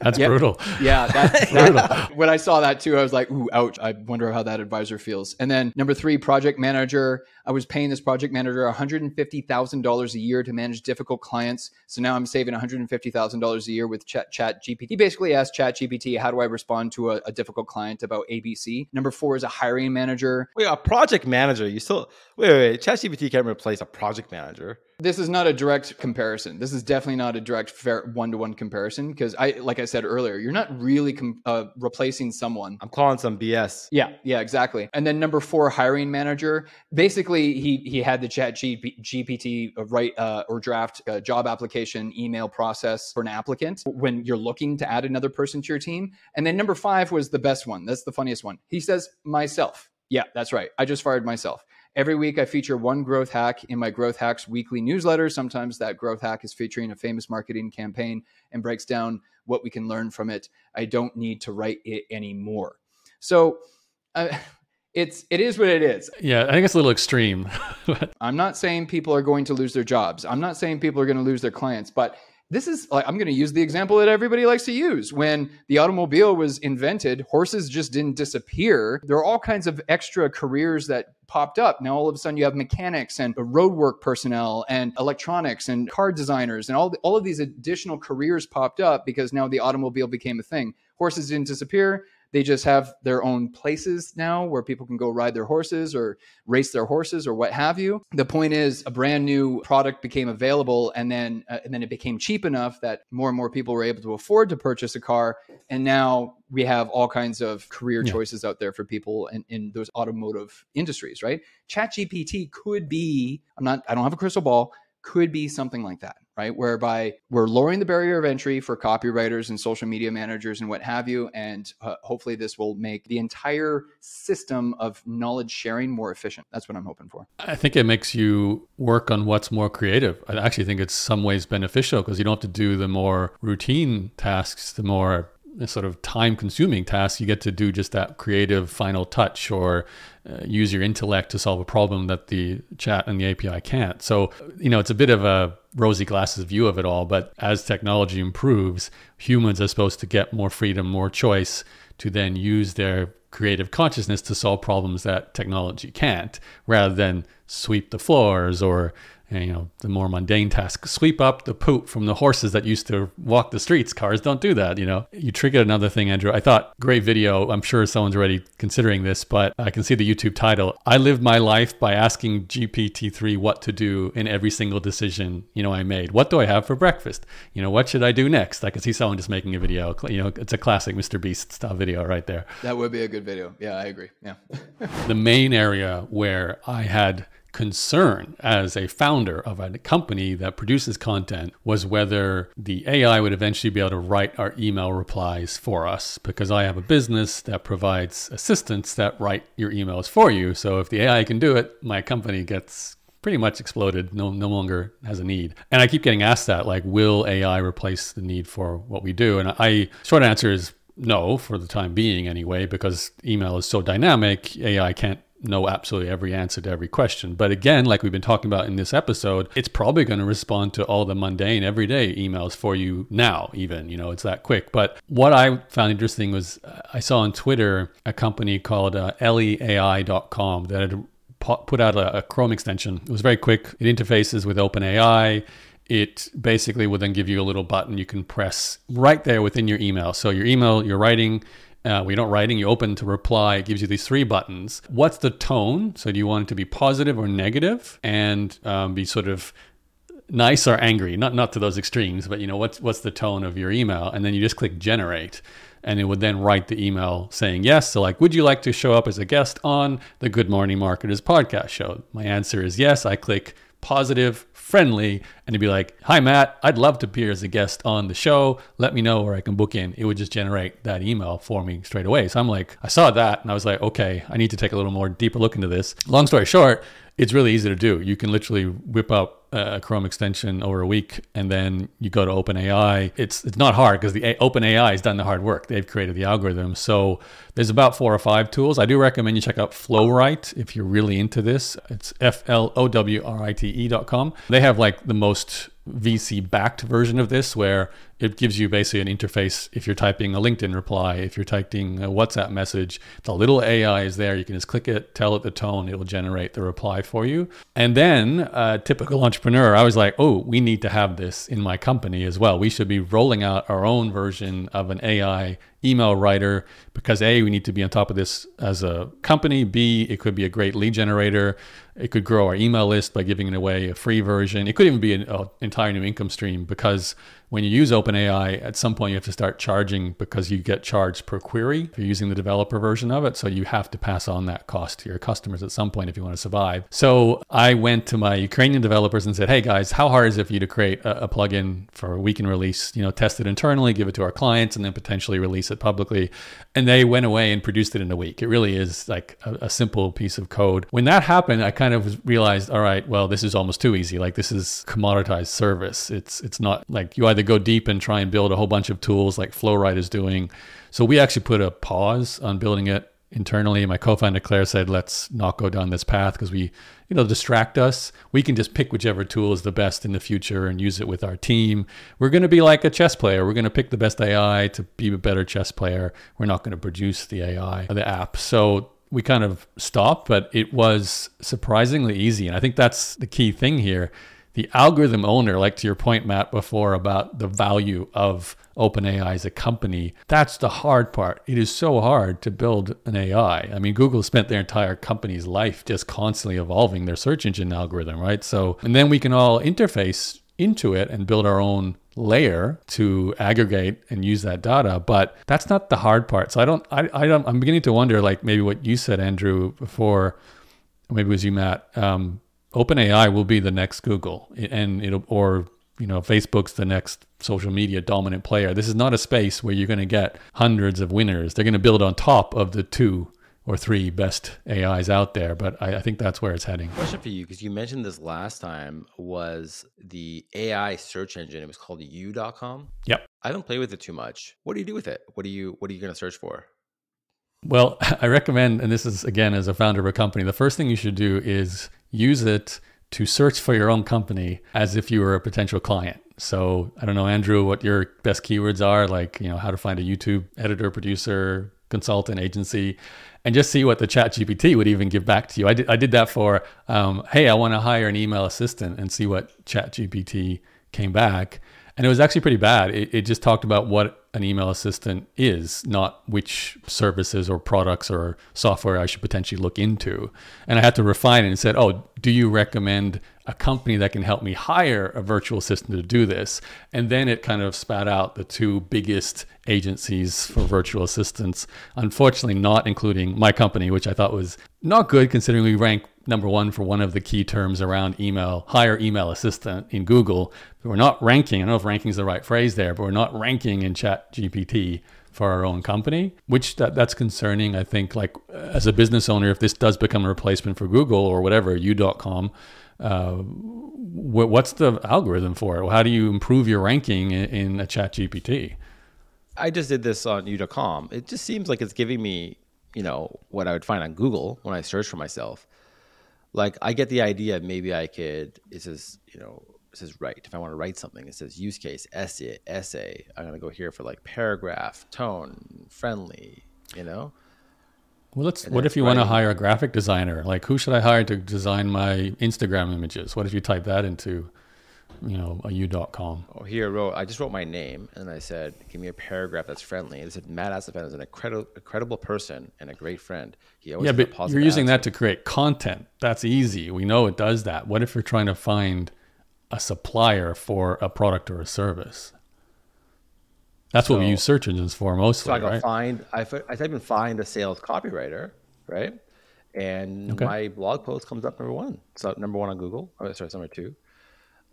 S3: That's yep. brutal.
S2: Yeah, that, that, when I saw that too, I was like, "Ooh, ouch!" I wonder how that advisor feels. And then number three, project manager. I was paying this project manager one hundred and fifty thousand dollars a year to manage difficult clients. So now I'm saving one hundred and fifty thousand dollars a year with Chat, Chat GPT. He basically asked Chat GPT, "How do I respond to a, a, difficult client about ABC?" Number four is a hiring manager.
S1: Wait, a project manager? You still wait? Wait, wait. Chat GPT can't replace a project manager.
S2: This is not a direct comparison. This is definitely not a direct fair one-to-one comparison because I, like I said earlier, you're not really com- uh, replacing someone.
S1: I'm calling some BS.
S2: Yeah, yeah, exactly. And then number four, hiring manager. Basically, he he had the Chat GPT write uh, or draft a job application email process for an applicant when you're looking to add another person to your team. And then number five was the best one. That's the funniest one. He says myself. Yeah, that's right. I just fired myself. Every week, I feature one growth hack in my Growth Hacks weekly newsletter. Sometimes that growth hack is featuring a famous marketing campaign and breaks down what we can learn from it. I don't need to write it anymore. So, uh, it's it is what it is.
S3: Yeah, I think it's a little extreme.
S2: I'm not saying people are going to lose their jobs. I'm not saying people are going to lose their clients, but this is like I'm going to use the example that everybody likes to use. When the automobile was invented, horses just didn't disappear. There are all kinds of extra careers that popped up. Now all of a sudden you have mechanics and roadwork personnel and electronics and car designers and all the, all of these additional careers popped up because now the automobile became a thing. Horses didn't disappear. They just have their own places now where people can go ride their horses or race their horses or what have you. The point is, a brand new product became available, and then uh, and then it became cheap enough that more and more people were able to afford to purchase a car. And now we have all kinds of career yeah. choices out there for people in, in those automotive industries, right? ChatGPT could be. I'm not. I don't have a crystal ball. Could be something like that right? Whereby we're lowering the barrier of entry for copywriters and social media managers and what have you. And uh, hopefully, this will make the entire system of knowledge sharing more efficient. That's what I'm hoping for.
S3: I think it makes you work on what's more creative. I actually think it's some ways beneficial because you don't have to do the more routine tasks, the more sort of time consuming tasks, you get to do just that creative final touch or uh, use your intellect to solve a problem that the chat and the API can't. So, you know, it's a bit of a rosy glasses view of it all, but as technology improves, humans are supposed to get more freedom, more choice to then use their creative consciousness to solve problems that technology can't rather than sweep the floors or and, you know, the more mundane task, sweep up the poop from the horses that used to walk the streets. Cars don't do that, you know. You triggered another thing, Andrew. I thought, great video. I'm sure someone's already considering this, but I can see the YouTube title. I live my life by asking GPT-3 what to do in every single decision, you know, I made. What do I have for breakfast? You know, what should I do next? I can see someone just making a video. You know, it's a classic Mr. Beast style video right there.
S2: That would be a good video. Yeah, I agree. Yeah.
S3: the main area where I had concern as a founder of a company that produces content was whether the AI would eventually be able to write our email replies for us because I have a business that provides assistants that write your emails for you. So if the AI can do it, my company gets pretty much exploded, no, no longer has a need. And I keep getting asked that, like, will AI replace the need for what we do? And I, short answer is no, for the time being anyway, because email is so dynamic, AI can't know absolutely every answer to every question. But again, like we've been talking about in this episode, it's probably going to respond to all the mundane everyday emails for you now, even, you know, it's that quick. But what I found interesting was uh, I saw on Twitter a company called uh, LEAI.com that had put out a, a Chrome extension. It was very quick. It interfaces with OpenAI it basically will then give you a little button you can press right there within your email. So your email you're writing, uh, we don't writing, you open to reply. It gives you these three buttons. What's the tone? So do you want it to be positive or negative, and um, be sort of nice or angry? Not not to those extremes, but you know what's what's the tone of your email, and then you just click generate. And it would then write the email saying yes. So, like, would you like to show up as a guest on the Good Morning Marketers podcast show? My answer is yes. I click positive, friendly, and to be like, Hi, Matt, I'd love to appear as a guest on the show. Let me know where I can book in. It would just generate that email for me straight away. So I'm like, I saw that and I was like, okay, I need to take a little more deeper look into this. Long story short, it's really easy to do. You can literally whip up a Chrome extension over a week, and then you go to OpenAI. It's it's not hard because the a- OpenAI has done the hard work. They've created the algorithm. So there's about four or five tools. I do recommend you check out Flowrite if you're really into this. It's f l o w r i t e dot com. They have like the most VC backed version of this where it gives you basically an interface if you're typing a LinkedIn reply, if you're typing a WhatsApp message, the little AI is there. You can just click it, tell it the tone, it will generate the reply for you. And then, uh, typical entrepreneur, I was like, oh, we need to have this in my company as well. We should be rolling out our own version of an AI email writer because A, we need to be on top of this as a company. B, it could be a great lead generator. It could grow our email list by giving away a free version. It could even be an entire new income stream because when you use OpenAI, at some point you have to start charging because you get charged per query if you're using the developer version of it. So you have to pass on that cost to your customers at some point if you want to survive. So I went to my Ukrainian developers and said, "Hey guys, how hard is it for you to create a, a plugin for we can release, you know, test it internally, give it to our clients, and then potentially release it publicly?" And they went away and produced it in a week. It really is like a, a simple piece of code. When that happened, I kind of realized, all right, well, this is almost too easy. Like this is commoditized service. It's it's not like you either go deep and try and build a whole bunch of tools like Flowrite is doing. So we actually put a pause on building it internally. My co-founder Claire said, "Let's not go down this path because we, you know, distract us. We can just pick whichever tool is the best in the future and use it with our team. We're going to be like a chess player. We're going to pick the best AI to be a better chess player. We're not going to produce the AI the app." So we kind of stopped, but it was surprisingly easy, and I think that's the key thing here the algorithm owner, like to your point, Matt, before about the value of OpenAI as a company, that's the hard part. It is so hard to build an AI. I mean, Google spent their entire company's life just constantly evolving their search engine algorithm, right? So, and then we can all interface into it and build our own layer to aggregate and use that data but that's not the hard part so i don't i, I don't i'm beginning to wonder like maybe what you said andrew before maybe it was you matt um, OpenAI will be the next Google, and it'll or you know Facebook's the next social media dominant player. This is not a space where you're going to get hundreds of winners. They're going to build on top of the two or three best AIs out there, but I, I think that's where it's heading.
S1: Question for you, because you mentioned this last time, was the AI search engine. It was called you.com.
S3: Yep.
S1: I haven't played with it too much. What do you do with it? What do you What are you going to search for?
S3: Well, I recommend, and this is again as a founder of a company, the first thing you should do is use it to search for your own company as if you were a potential client. So I don't know, Andrew, what your best keywords are, like you know how to find a YouTube editor, producer, consultant, agency, and just see what the Chat GPT would even give back to you. I did, I did that for, um, hey, I want to hire an email assistant, and see what Chat GPT came back, and it was actually pretty bad. It, it just talked about what an email assistant is, not which services or products or software I should potentially look into. And I had to refine it and said, oh, do you recommend a company that can help me hire a virtual assistant to do this? And then it kind of spat out the two biggest agencies for virtual assistants, unfortunately, not including my company, which I thought was not good considering we rank number one for one of the key terms around email, hire email assistant in Google. But we're not ranking. I don't know if ranking is the right phrase there, but we're not ranking in Chat GPT for our own company, which that, that's concerning. I think, like as a business owner, if this does become a replacement for Google or whatever, you.com, uh, what's the algorithm for it? How do you improve your ranking in, in a Chat GPT?
S1: I just did this on you.com. It just seems like it's giving me, you know, what I would find on Google when I search for myself like I get the idea. Maybe I could. It says you know it says write. If I want to write something, it says use case essay. Essay. I'm gonna go here for like paragraph, tone, friendly. You know.
S3: Well, let's. what if you writing. want to hire a graphic designer? Like, who should I hire to design my Instagram images? What if you type that into you know, a you.com.
S1: Oh, here I wrote, I just wrote my name and I said, give me a paragraph that's friendly. It said, Matt Astifan is an incredible, incredible person and a great friend.
S3: He always yeah, but you're using attitude. that to create content. That's easy. We know it does that. What if you're trying to find a supplier for a product or a service? That's so, what we use search engines for mostly. So I go right?
S1: find, I, I type in find a sales copywriter, right? And okay. my blog post comes up number one. So number one on Google. Oh, sorry, number two.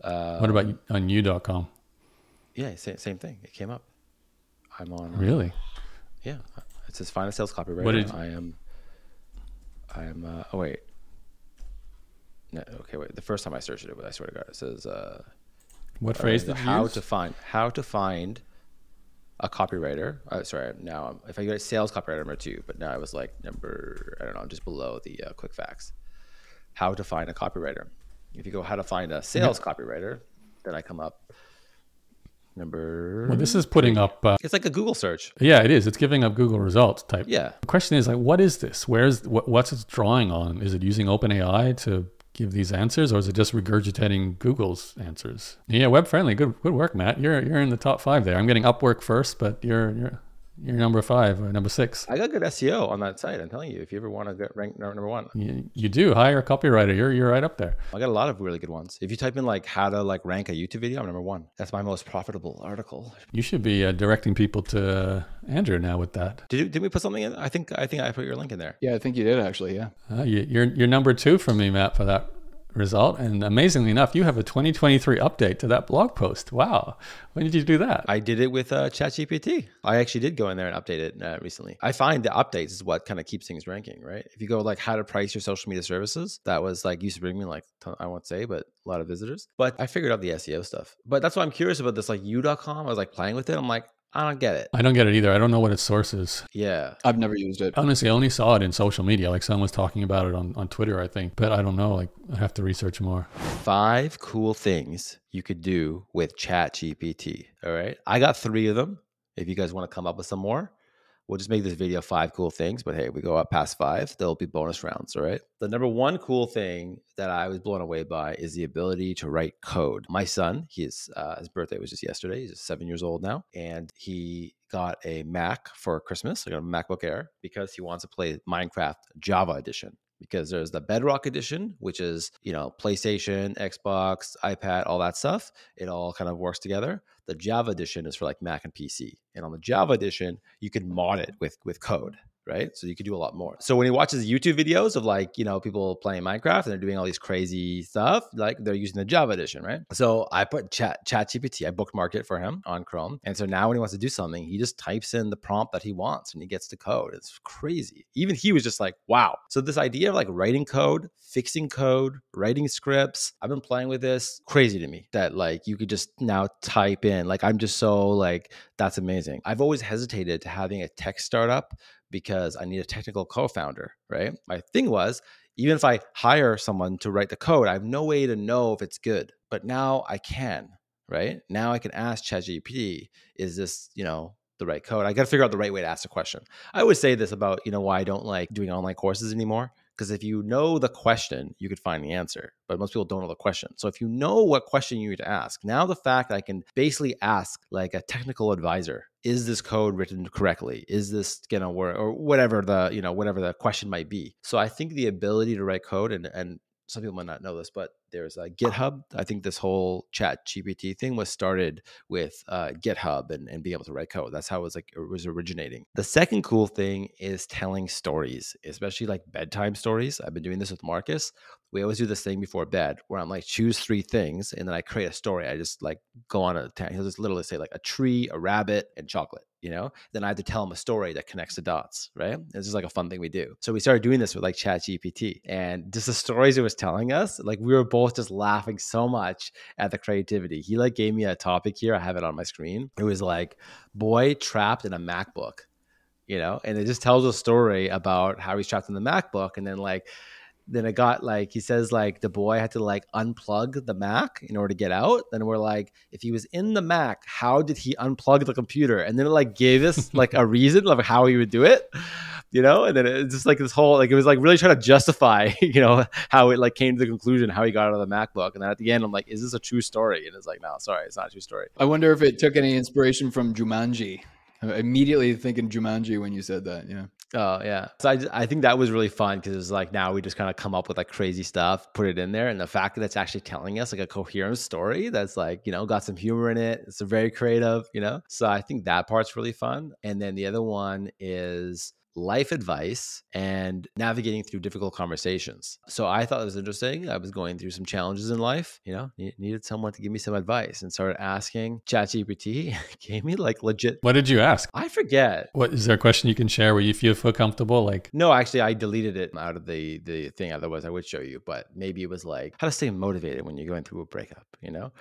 S3: Um, what about on you.com?
S1: Yeah, same, same thing. It came up. I'm on.
S3: Uh, really?
S1: Yeah. It says find a sales copywriter. What did I am. I am. Uh, oh wait. No. Okay. Wait. The first time I searched it, I swear to God, it says. Uh,
S3: what phrase did you
S1: how
S3: use?
S1: to find how to find a copywriter. Uh, sorry, now I'm, if I get sales copywriter number two, but now I was like number I don't know, I'm just below the uh, quick facts. How to find a copywriter. If you go how to find a sales yeah. copywriter, then I come up number.
S3: Well, this is putting up. Uh,
S1: it's like a Google search.
S3: Yeah, it is. It's giving up Google results type.
S1: Yeah.
S3: The question is like, what is this? Where's what, what's it drawing on? Is it using OpenAI to give these answers, or is it just regurgitating Google's answers? Yeah, web friendly. Good, good work, Matt. You're you're in the top five there. I'm getting Upwork first, but you're you're You're number five or number six.
S1: I got good SEO on that site. I'm telling you, if you ever want to get ranked number one,
S3: You, you do hire a copywriter. You're you're right up there.
S1: I got a lot of really good ones. If you type in like how to like rank a YouTube video, I'm number one. That's my most profitable article.
S3: You should be uh, directing people to uh, Andrew now with that.
S1: Did you, did we put something in? I think I think I put your link in there.
S2: Yeah, I think you did actually. Yeah.
S3: Uh, you, you're you're number two for me, Matt, for that result. And amazingly enough, you have a 2023 update to that blog post. Wow, when did you do that?
S1: I did it with uh, ChatGPT. I actually did go in there and update it uh, recently. I find the updates is what kind of keeps things ranking, right? If you go like how to price your social media services, that was like used to bring me like I won't say, but a lot of visitors. But I figured out the SEO stuff. But that's why I'm curious about this like you.com. I was like playing with it. I'm like, I don't get it.
S3: I don't get it either. I don't know what its source is.
S1: Yeah.
S2: I've never used it.
S3: Honestly, I only saw it in social media. Like someone was talking about it on, on Twitter, I think. But I don't know. Like I have to research more.
S1: Five cool things you could do with ChatGPT. All right. I got three of them. If you guys want to come up with some more, we'll just make this video five cool things. But hey, we go up past five, there'll be bonus rounds. All right. The number one cool thing that I was blown away by is the ability to write code. My son, he's uh, his birthday was just yesterday. He's seven years old now, and he got a Mac for Christmas. Got a MacBook Air because he wants to play Minecraft Java Edition because there's the Bedrock edition, which is, you know, PlayStation, Xbox, iPad, all that stuff. It all kind of works together. The Java edition is for like Mac and PC. And on the Java edition, you can mod it mm. with with code, right? So you could do a lot more. So when he watches YouTube videos of like, you know, people playing Minecraft and they're doing all these crazy stuff, like they're using the Java edition, right? So I put chat chat GPT, I bookmarked it for him on Chrome. And so now when he wants to do something, he just types in the prompt that he wants and he gets the code. It's crazy. Even he was just like, wow. So this idea of like writing code, fixing code, writing scripts, I've been playing with this crazy to me that like you could just now type in. Like I'm just so like, that's amazing. I've always hesitated to having a tech startup because I need a technical co-founder, right? My thing was even if I hire someone to write the code, I have no way to know if it's good. But now I can, right? Now I can ask ChatGPT, is this, you know, the right code? I got to figure out the right way to ask the question. I always say this about, you know, why I don't like doing online courses anymore. Because if you know the question, you could find the answer. But most people don't know the question. So if you know what question you need to ask, now the fact that I can basically ask like a technical advisor, is this code written correctly? Is this gonna work? Or whatever the, you know, whatever the question might be. So I think the ability to write code and and some people might not know this, but there's a GitHub. I think this whole chat GPT thing was started with uh, GitHub and, and being able to write code. That's how it was like it was originating. The second cool thing is telling stories, especially like bedtime stories. I've been doing this with Marcus. We always do this thing before bed where I'm like, choose three things, and then I create a story. I just like go on a tangent. he'll just literally say like a tree, a rabbit, and chocolate. You know, then I have to tell him a story that connects the dots, right? This is like a fun thing we do. So we started doing this with like Chat GPT, and just the stories it was telling us, like we were both just laughing so much at the creativity. He like gave me a topic here. I have it on my screen. It was like boy trapped in a MacBook, you know, and it just tells a story about how he's trapped in the MacBook, and then like then it got like he says like the boy had to like unplug the Mac in order to get out. Then we're like, if he was in the Mac, how did he unplug the computer? And then it like gave us like a reason of how he would do it, you know. And then it's just like this whole like it was like really trying to justify, you know, how it like came to the conclusion how he got out of the MacBook. And then at the end, I'm like, is this a true story? And it's like, no, sorry, it's not a true story.
S2: I wonder if it took any inspiration from Jumanji. I'm immediately thinking Jumanji when you said that. Yeah.
S1: Oh yeah. So I, I think that was really fun because it's like now we just kind of come up with like crazy stuff, put it in there, and the fact that it's actually telling us like a coherent story that's like you know got some humor in it. It's very creative, you know. So I think that part's really fun. And then the other one is life advice and navigating through difficult conversations. So I thought it was interesting. I was going through some challenges in life, you know, needed someone to give me some advice and started asking ChatGPT, gave me like legit.
S3: What did you ask?
S1: I forget.
S3: What is there a question you can share where you feel feel comfortable? Like
S1: No, actually I deleted it out of the the thing. Otherwise I would show you, but maybe it was like how to stay motivated when you're going through a breakup, you know?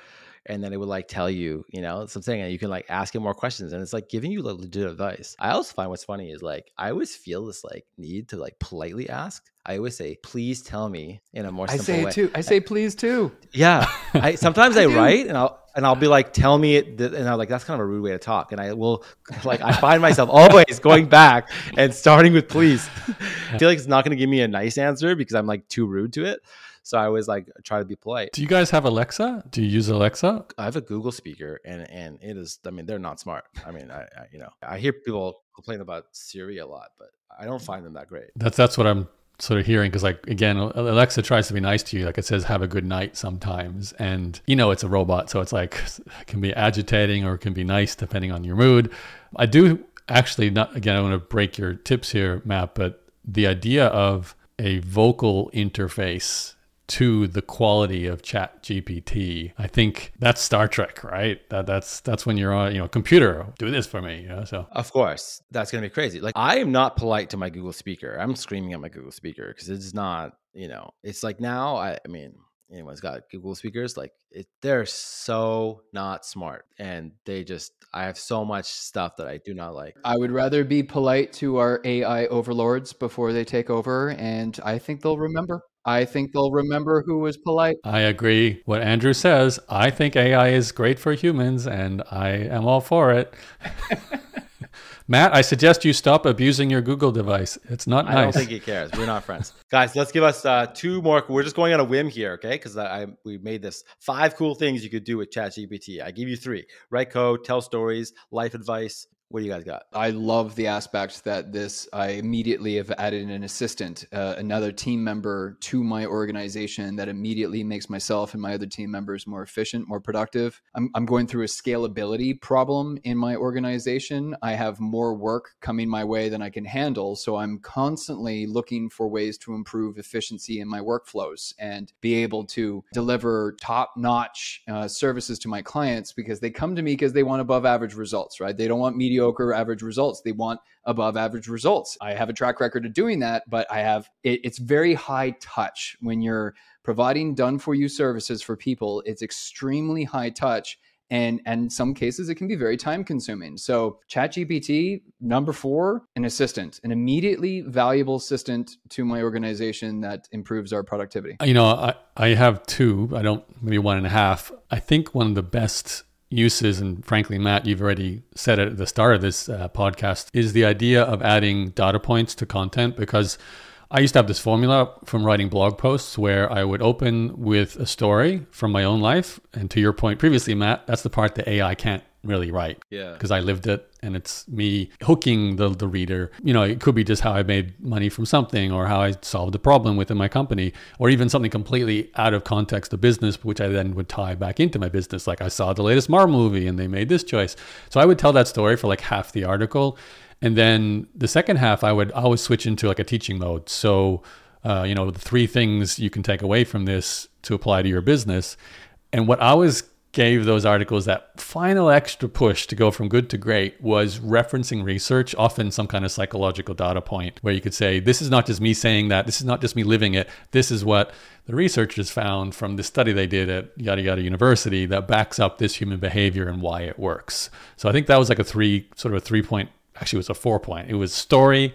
S1: And then it would like tell you, you know, something, and you can like ask it more questions, and it's like giving you like, legit advice. I also find what's funny is like I always feel this like need to like politely ask. I always say, "Please tell me" in a more
S2: I say
S1: way.
S2: it too. I say please too.
S1: Yeah, I sometimes I,
S2: I
S1: write and I'll and I'll be like, "Tell me it," and I'm like, "That's kind of a rude way to talk." And I will like I find myself always going back and starting with "please." I feel like it's not going to give me a nice answer because I'm like too rude to it. So I always like try to be polite.
S3: Do you guys have Alexa? Do you use Alexa?
S1: I have a Google speaker, and and it is. I mean, they're not smart. I mean, I, I you know I hear people complain about Siri a lot, but I don't find them that great.
S3: That's that's what I'm sort of hearing because like again alexa tries to be nice to you like it says have a good night sometimes and you know it's a robot so it's like it can be agitating or it can be nice depending on your mood i do actually not again i want to break your tips here matt but the idea of a vocal interface to the quality of chat gpt i think that's star trek right? That, that's that's when you're on you know computer do this for me you know so.
S1: Of course. That's gonna be crazy. Like i am not polite to my google speaker. I'm screaming at my google speaker because it's not you know it's like now i, I mean anyone's got google speakers like it, they're so not smart and they just i have so much stuff that i do not like.
S2: I would rather be polite to our AI overlords before they take over, and I think they'll remember. I think they'll remember who was polite.
S3: I agree. What Andrew says, I think AI is great for humans and I am all for it. Matt, I suggest you stop abusing your Google device. It's not nice.
S1: I
S3: nice.
S1: don't think he cares. We're not friends, guys. Let's give us uh, two more. We're just going on a whim here, okay? Because I, I we made this five cool things you could do with ChatGPT. I give you three: write code, tell stories, life advice. What do you guys got?
S2: I love the aspect that this, I immediately have added an assistant, uh, another team member to my organization that immediately makes myself and my other team members more efficient, more productive. I'm, I'm going through a scalability problem in my organization. I have more work coming my way than I can handle. So I'm constantly looking for ways to improve efficiency in my workflows and be able to deliver top notch uh, services to my clients because they come to me because they want above average results, right? They don't want mediocre average results. They want above average results. I have a track record of doing that, but I have it, it's very high touch when you're providing done for you services for people. It's extremely high touch. And, and some cases, it can be very time consuming. So, ChatGPT, number four, an assistant, an immediately valuable assistant to my organization that improves our productivity.
S3: You know, I, I have two, I don't, maybe one and a half. I think one of the best uses, and frankly, Matt, you've already said it at the start of this uh, podcast, is the idea of adding data points to content because I used to have this formula from writing blog posts where I would open with a story from my own life. And to your point previously, Matt, that's the part that AI can't really right.
S1: Yeah.
S3: Because I lived it and it's me hooking the, the reader. You know, it could be just how I made money from something or how I solved a problem within my company or even something completely out of context of business, which I then would tie back into my business. Like I saw the latest Marvel movie and they made this choice. So I would tell that story for like half the article. And then the second half, I would always switch into like a teaching mode. So, uh, you know, the three things you can take away from this to apply to your business. And what I always gave those articles that final extra push to go from good to great was referencing research, often some kind of psychological data point where you could say, this is not just me saying that, this is not just me living it, this is what the researchers found from the study they did at yada yada university that backs up this human behavior and why it works. So I think that was like a three, sort of a three point, actually, it was a four point. It was story,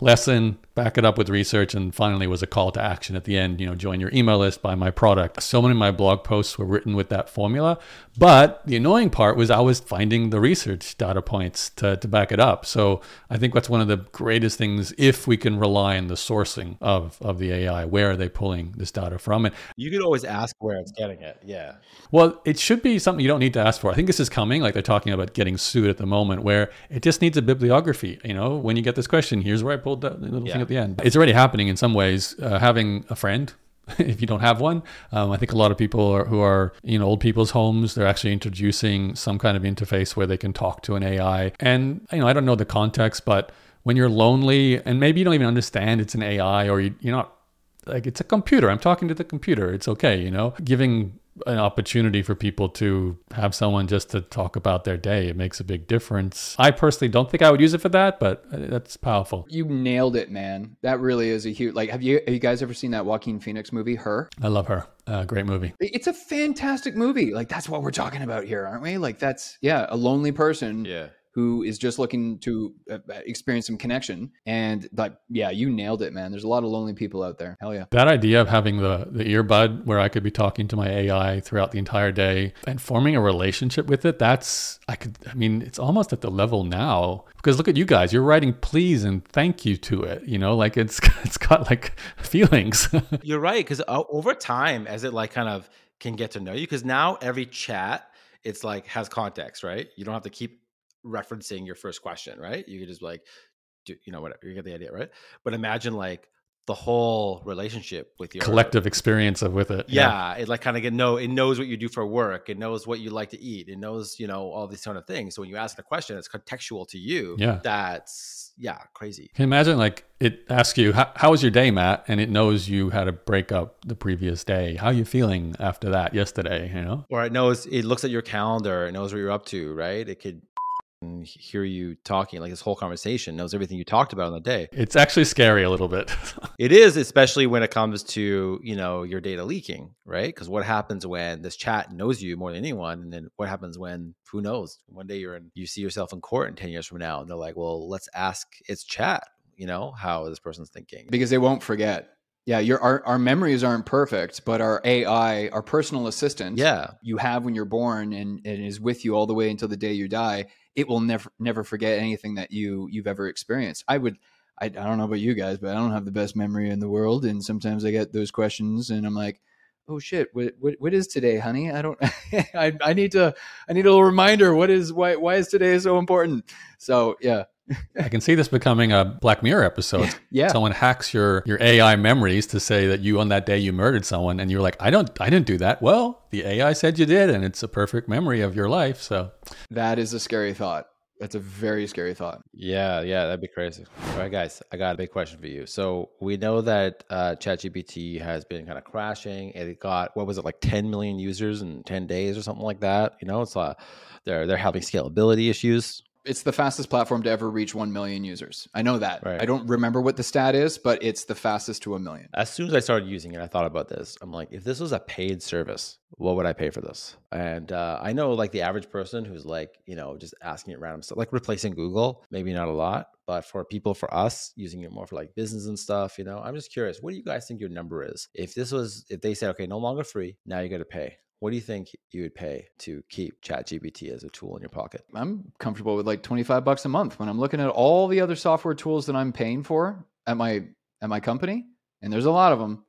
S3: lesson, back it up with research, and finally was a call to action at the end. You know, join your email list, buy my product. So many of my blog posts were written with that formula. But the annoying part was I was finding the research data points to, to back it up. So I think that's one of the greatest things if we can rely on the sourcing of, of the AI. Where are they pulling this data from? And
S1: You could always ask where it's getting it. Yeah.
S3: well, it should be something you don't need to ask for. I think this is coming, like they're talking about getting sued at the moment, where it just needs a bibliography. You know, when you get this question, here's where I pulled that little thing
S1: Yeah.
S3: At the end. It's already happening in some ways. Uh, having a friend, if you don't have one, um, I think a lot of people are, who are in old people's homes, they're actually introducing some kind of interface where they can talk to an AI. And you know, I don't know the context, but when you're lonely and maybe you don't even understand it's an AI or you, you're not like it's a computer. I'm talking to the computer. It's okay, you know. Giving an opportunity for people to have someone just to talk about their day, it makes a big difference. I personally don't think I would use it for that, but uh, that's powerful.
S2: You nailed it, man. That really is a huge like. Have you have you guys ever seen that Joaquin Phoenix movie, Her?
S3: I love her. Uh, great movie.
S2: It's a fantastic movie. Like that's what we're talking about here, aren't we? Like that's yeah, a lonely person
S1: Yeah.
S2: Who is just looking to uh, experience some connection. And like, yeah, you nailed it, man. There's a lot of lonely people out there. Hell yeah.
S3: That idea of having the, the earbud where I could be talking to my AI throughout the entire day and forming a relationship with it, that's, I could, I mean, it's almost at the level now because look at you guys, you're writing please and thank you to it, you know, like it's, it's got like feelings.
S1: You're right. Cause uh, over time, as it like kind of can get to know you, because now every chat, it's like has context, right? You don't have to keep referencing your first question, right? You could just like, do you know whatever you get the idea, right? But imagine like the whole relationship with your
S3: collective experience of with it.
S1: Yeah, it like kind of get know it knows what you do for work. It knows what you like to eat. It knows you know all these sort of things. So when you ask a question, it's contextual to you.
S3: Yeah,
S1: that's yeah crazy.
S3: Can you imagine like it asks you how, how was your day, Matt, and it knows you had a breakup the previous day. How are you feeling after that yesterday? You know,
S1: or it knows it looks at your calendar. It knows what you're up to. Right? It could and hear you talking like this whole conversation knows everything you talked about on the day.
S3: It's actually scary a little bit.
S1: It is especially when it comes to you know your data leaking right? Because what happens when this chat knows you more than anyone and then what happens when who knows one day you're in you see yourself in court in 10 years from now and they're like well let's ask its chat you know how this person's thinking.
S2: Because they won't forget. Yeah, your our, our memories aren't perfect, but our AI, our personal assistant,
S1: yeah,
S2: you have when you're born and, and is with you all the way until the day you die, it will never never forget anything that you you've ever experienced. I would I, I don't know about you guys, but I don't have the best memory in the world, and sometimes I get those questions, and I'm like, oh shit, what what, what is today, honey? I don't, I, I need to I need a little reminder. What is why why is today so important? So yeah,
S3: I can see this becoming a Black Mirror episode.
S2: yeah.
S3: Someone hacks your your AI memories to say that you on that day you murdered someone and you're like, I don't I didn't do that. Well, the AI said you did and it's a perfect memory of your life. So
S2: that is a scary thought. That's a very scary thought.
S1: Yeah, yeah, that'd be crazy. All right, guys, I got a big question for you. So we know that uh, ChatGPT has been kind of crashing. It got what was it like 10 million users in 10 days or something like that. You know, it's uh, they're they're having scalability issues
S2: it's the fastest platform to ever reach 1 million users. I know that.
S1: Right.
S2: I don't remember what the stat is, but it's the fastest to a million.
S1: As soon as I started using it, I thought about this. I'm like, if this was a paid service, what would I pay for this? And uh, I know like the average person who's like, you know, just asking it random stuff, like replacing Google, maybe not a lot, but for people, for us, using it more for like business and stuff, you know, I'm just curious, what do you guys think your number is? If this was, if they said, okay, no longer free, now you got to pay what do you think you would pay to keep ChatGPT as a tool in your pocket?
S2: I'm comfortable with like 25 bucks a month when I'm looking at all the other software tools that I'm paying for at my at my company, and there's a lot of them.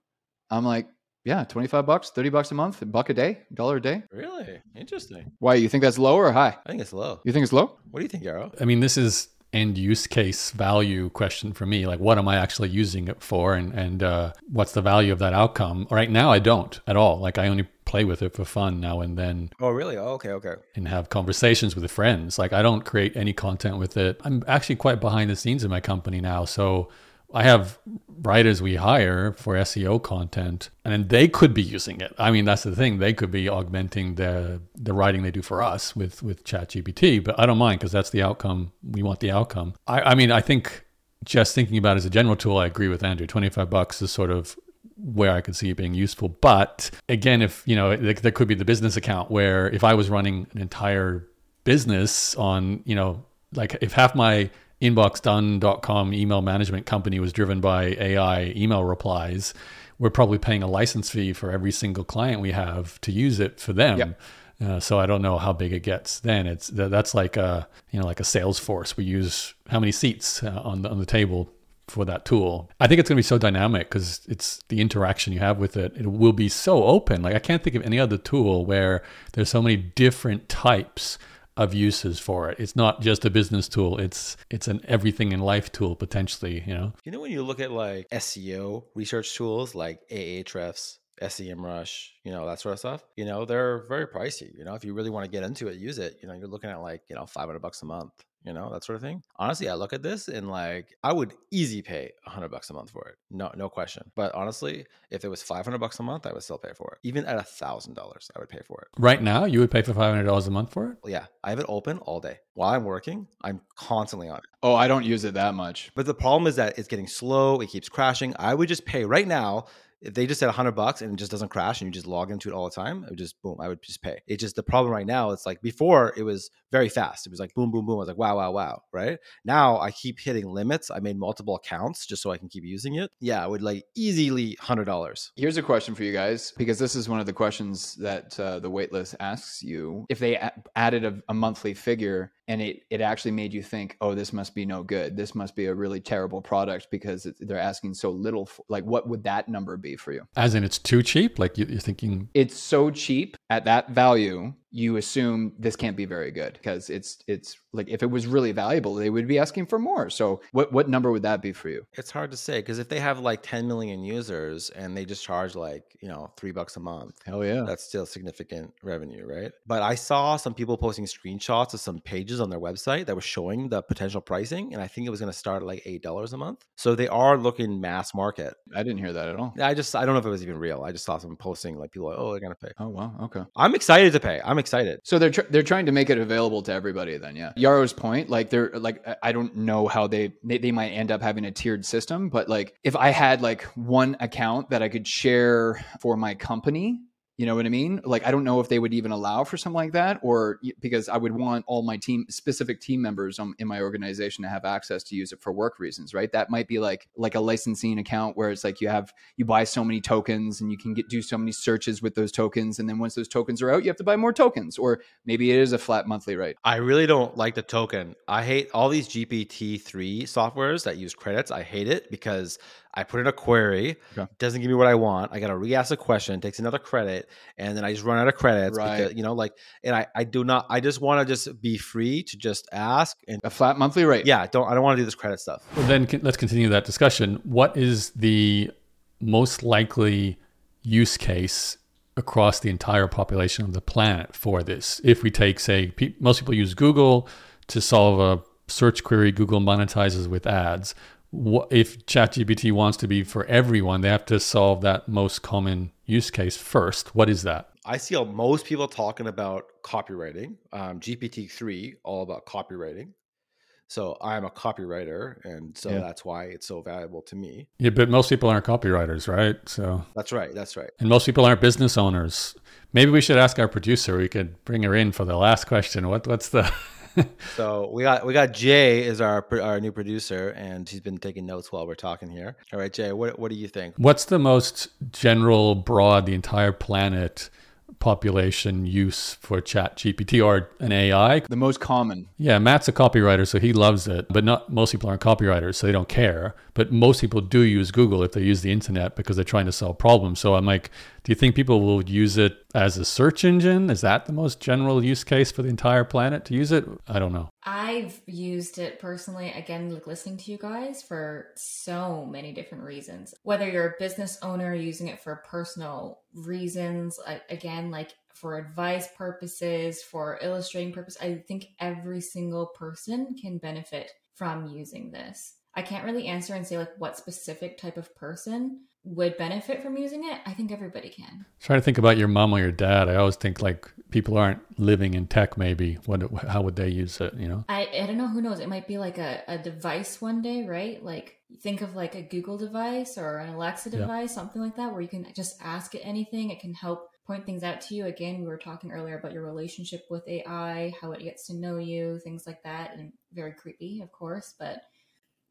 S2: I'm like, yeah, 25 bucks, 30 bucks a month, a buck a day, dollar a day.
S1: Really? Interesting.
S2: Why, you think that's low or high?
S1: I think it's low.
S2: You think it's low?
S1: What do you think, Yaro?
S3: I mean, this is end use case value question for me. Like what am i actually using it for? And and uh, what's the value of that outcome? Right now i don't at all. Like i only play with it for fun now and then.
S1: Oh really? Oh, okay okay.
S3: And have conversations with friends. Like i don't create any content with it. I'm actually quite behind the scenes in my company now. So I have writers we hire for SEO content, and they could be using it. I mean, that's the thing; they could be augmenting the the writing they do for us with with ChatGPT. But I don't mind because that's the outcome. We want the outcome. I, I mean, I think just thinking about it as a general tool, I agree with Andrew. Twenty five bucks is sort of where I could see it being useful. But again, if you know, there could be the business account where if I was running an entire business on, you know, like if half my inboxdone.com email management company was driven by AI email replies, we're probably paying a license fee for every single client we have to use it for them. Yep. Uh, so I don't know how big it gets. Then it's that's like a you know like a Salesforce. We use how many seats uh, on the on the table for that tool. I think it's going to be so dynamic because it's the interaction you have with it. It will be so open. Like I can't think of any other tool where there's so many different types of uses for it. It's not just a business tool. It's it's an everything in life tool potentially, you know.
S1: You know when you look at like SEO research tools like Ahrefs, SEMrush, you know, that sort of stuff, you know, they're very pricey. You know, if you really want to get into it, use it, you know, you're looking at like, you know, 500 bucks a month you know that sort of thing. Honestly i look at this and like i would easy pay 100 bucks a month for it no no question. But honestly if it was 500 bucks a month i would still pay for it. Even at a thousand dollars i would pay for it.
S3: Right now you would pay for $500 a month for it?
S1: Yeah i have it open all day. While i'm working i'm constantly on it.
S2: Oh i don't use it that much.
S1: But the problem is that it's getting slow it keeps crashing. I would just pay right now if they just said 100 bucks and it just doesn't crash and you just log into it all the time, it would just boom, I would just pay. It's just the problem right now. It's like before it was very fast. It was like boom, boom, boom. I was like, wow, wow, wow. Right now I keep hitting limits. I made multiple accounts just so I can keep using it. Yeah, I would like easily $100.
S2: Here's a question for you guys because this is one of the questions that uh, the waitlist asks you. If they a- added a, a monthly figure and it, it actually made you think, oh, this must be no good. This must be a really terrible product because it, they're asking so little. For, like, what would that number be for you?
S3: As in, it's too cheap. Like you- you're thinking,
S2: It's so cheap at that value, you assume this can't be very good because it's it's like if it was really valuable, they would be asking for more. So, what what number would that be for you?
S1: It's hard to say because if they have like 10 million users and they just charge like, you know, three bucks a month,
S2: Hell yeah!
S1: that's still significant revenue, right? But I saw some people posting screenshots of some pages on their website that were showing the potential pricing, and I think it was going to start at like eight dollars a month. So they are looking mass market.
S2: I didn't hear that at all.
S1: I just I don't know if it was even real. I just saw some posting like people like, oh, they're gonna pay.
S2: Oh wow, okay.
S1: I'm excited to pay. I'm excited.
S2: So they're tr- they're trying to make it available to everybody. Then, yeah. Yaro's point, like they're like I- I don't know how they, they they might end up having a tiered system, but like if I had like one account that I could share for my company. You know what I mean? Like, I don't know if they would even allow for something like that, or because I would want all my team, specific team members in my organization to have access to use it for work reasons, right? That might be like like a licensing account where it's like you have you buy so many tokens and you can get do so many searches with those tokens, and then once those tokens are out, you have to buy more tokens, or maybe it is a flat monthly rate.
S1: I really don't like the token. I hate all these GPT three softwares that use credits. I hate it because I put in a query,
S2: Okay.
S1: doesn't give me what I want. I got to re-ask a question, takes another credit, and then I just run out of credits.
S2: Right.
S1: Because, you know, like, and I, I do not. I just want to just be free to just ask and
S2: A flat monthly rate.
S1: yeah. Don't I don't want to do this credit stuff.
S3: well, then con- let's continue that discussion. What is the most likely use case across the entire population of the planet for this? If we take, say, pe- most people use Google to solve a search query, Google monetizes with ads. What, if ChatGPT wants to be for everyone, they have to solve that most common use case first. What is that?
S1: I see most people talking about copywriting. Um, GPT three all about copywriting. So I'm a copywriter, and so
S2: Yeah.
S1: that's why it's so valuable to me.
S3: Yeah, but most people aren't copywriters, right? So,
S1: That's right. That's right.
S3: and most people aren't business owners. Maybe we should ask our producer. We could bring her in for the last question. What what's the
S1: So we got we got Jay is our our new producer, and he's been taking notes while we're talking here. All right, Jay, what what do you think?
S3: what's the most general, broad, the entire planet population use for Chat GPT or an AI?
S2: The most common.
S3: Yeah, Matt's a copywriter, so he loves it. But not most people aren't copywriters, so they don't care. But most people do use Google if they use the internet because they're trying to solve problems. So I'm like, do you think people will use it as a search engine? Is that the most general use case for the entire planet to use it? I don't know.
S7: I've used it personally, again, like listening to you guys for so many different reasons. Whether you're a business owner using it for personal reasons, again, like for advice purposes, for illustrating purpose, I think every single person can benefit from using this. I can't really answer and say like what specific type of person would benefit from using it. I think everybody can.
S3: Trying to think about your mom or your dad. I always think like people aren't living in tech. Maybe what? How would they use it? You know?
S7: I, I don't know who knows it might be like a, a device one day right like think of like a google device or an alexa
S3: Yeah.
S7: device something like that where you can just ask it anything it can help point things out to you again we were talking earlier about your relationship with ai how it gets to know you things like that and very creepy of course but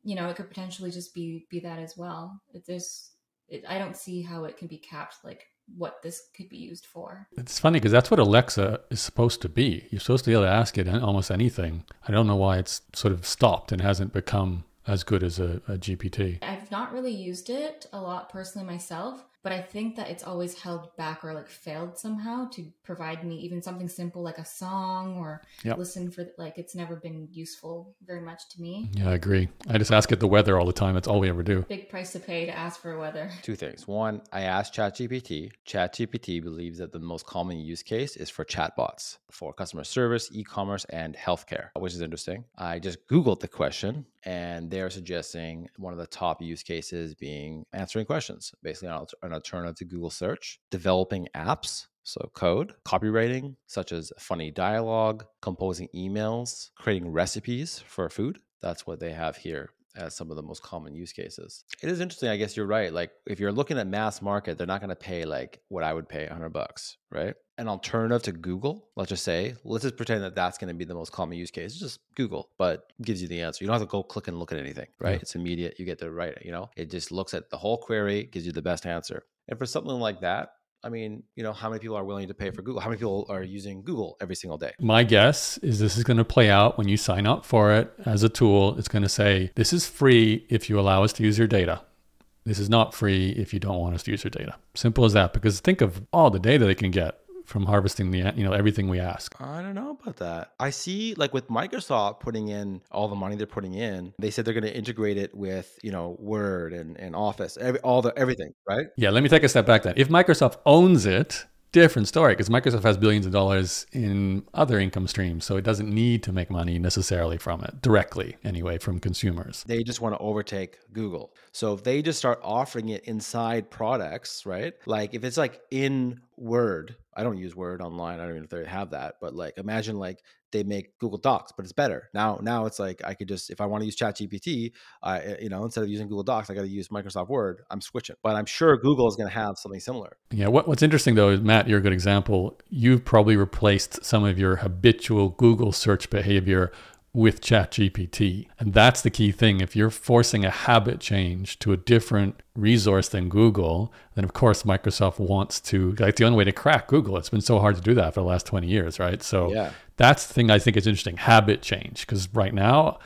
S7: you know it could potentially just be be that as well it, there's it, i don't see how it can be capped like what this could be used for
S3: It's funny because that's what Alexa is supposed to be. You're supposed to be able to ask it almost anything. I don't know why it's sort of stopped and hasn't become as good as a, a GPT.
S7: I've not really used it a lot personally myself, but I think that it's always held back or like failed somehow to provide me even something simple like a song or
S3: Yep.
S7: listen for like it's never been useful very much to me.
S3: Yeah, I agree. I just ask it the weather all the time. That's all we ever do.
S7: Big price to pay to ask for weather.
S1: Two things. One, I asked ChatGPT. ChatGPT believes that the most common use case is for chatbots for customer service, e-commerce, and healthcare, which is interesting. I just Googled the question, and they're suggesting one of the top use cases being answering questions, basically an, alter- an alternative to Google search, developing apps. So, code, copywriting, such as funny dialogue, composing emails, creating recipes for food. That's what they have here as some of the most common use cases. It is interesting. I guess you're right. Like if you're looking at mass market, they're not going to pay like what I would pay 100 bucks, right? An alternative to Google, let's just say, let's just pretend that that's going to be the most common use case. It's just Google, but gives you the answer. You don't have to go click and look at anything, right?
S3: Yeah.
S1: It's immediate. You get to write it. You know, it just looks at the whole query, gives you the best answer. And for something like that, I mean, you know, how many people are willing to pay for Google? How many people are using Google every single day?
S3: My guess is this is going to play out when you sign up for it as a tool. It's going to say, this is free if you allow us to use your data. This is not free if you don't want us to use your data. Simple as that. Because think of all the data they can get from harvesting the you know everything we ask.
S1: I don't know about that. I see like with Microsoft putting in all the money they're putting in, they said they're going to integrate it with, you know, Word and, and Office, every, all the everything, right?
S3: Yeah, let me take a step back then. If Microsoft owns it, different story because Microsoft has billions of dollars in other income streams, so it doesn't need to make money necessarily from it directly anyway from consumers.
S1: They just want to overtake Google. So if they just start offering it inside products, right? Like if it's like in Word, I don't use Word online. I don't even if they have that, but like imagine like they make Google Docs, but it's better. Now now it's like I could just if I want to use ChatGPT, I eh, you know, instead of using Google Docs, I got to use Microsoft Word. I'm switching. But I'm sure Google is going to have something similar.
S3: Yeah, what, what's interesting though is Matt, you're a good example. You've probably replaced some of your habitual Google search behavior with ChatGPT. And that's the key thing. If you're forcing a habit change to a different resource than Google, then of course Microsoft wants to like the only way to crack Google. It's been so hard to do that for the last 20 years, right? So
S1: Yeah.
S3: That's the thing I think is interesting. Habit change. Because right now,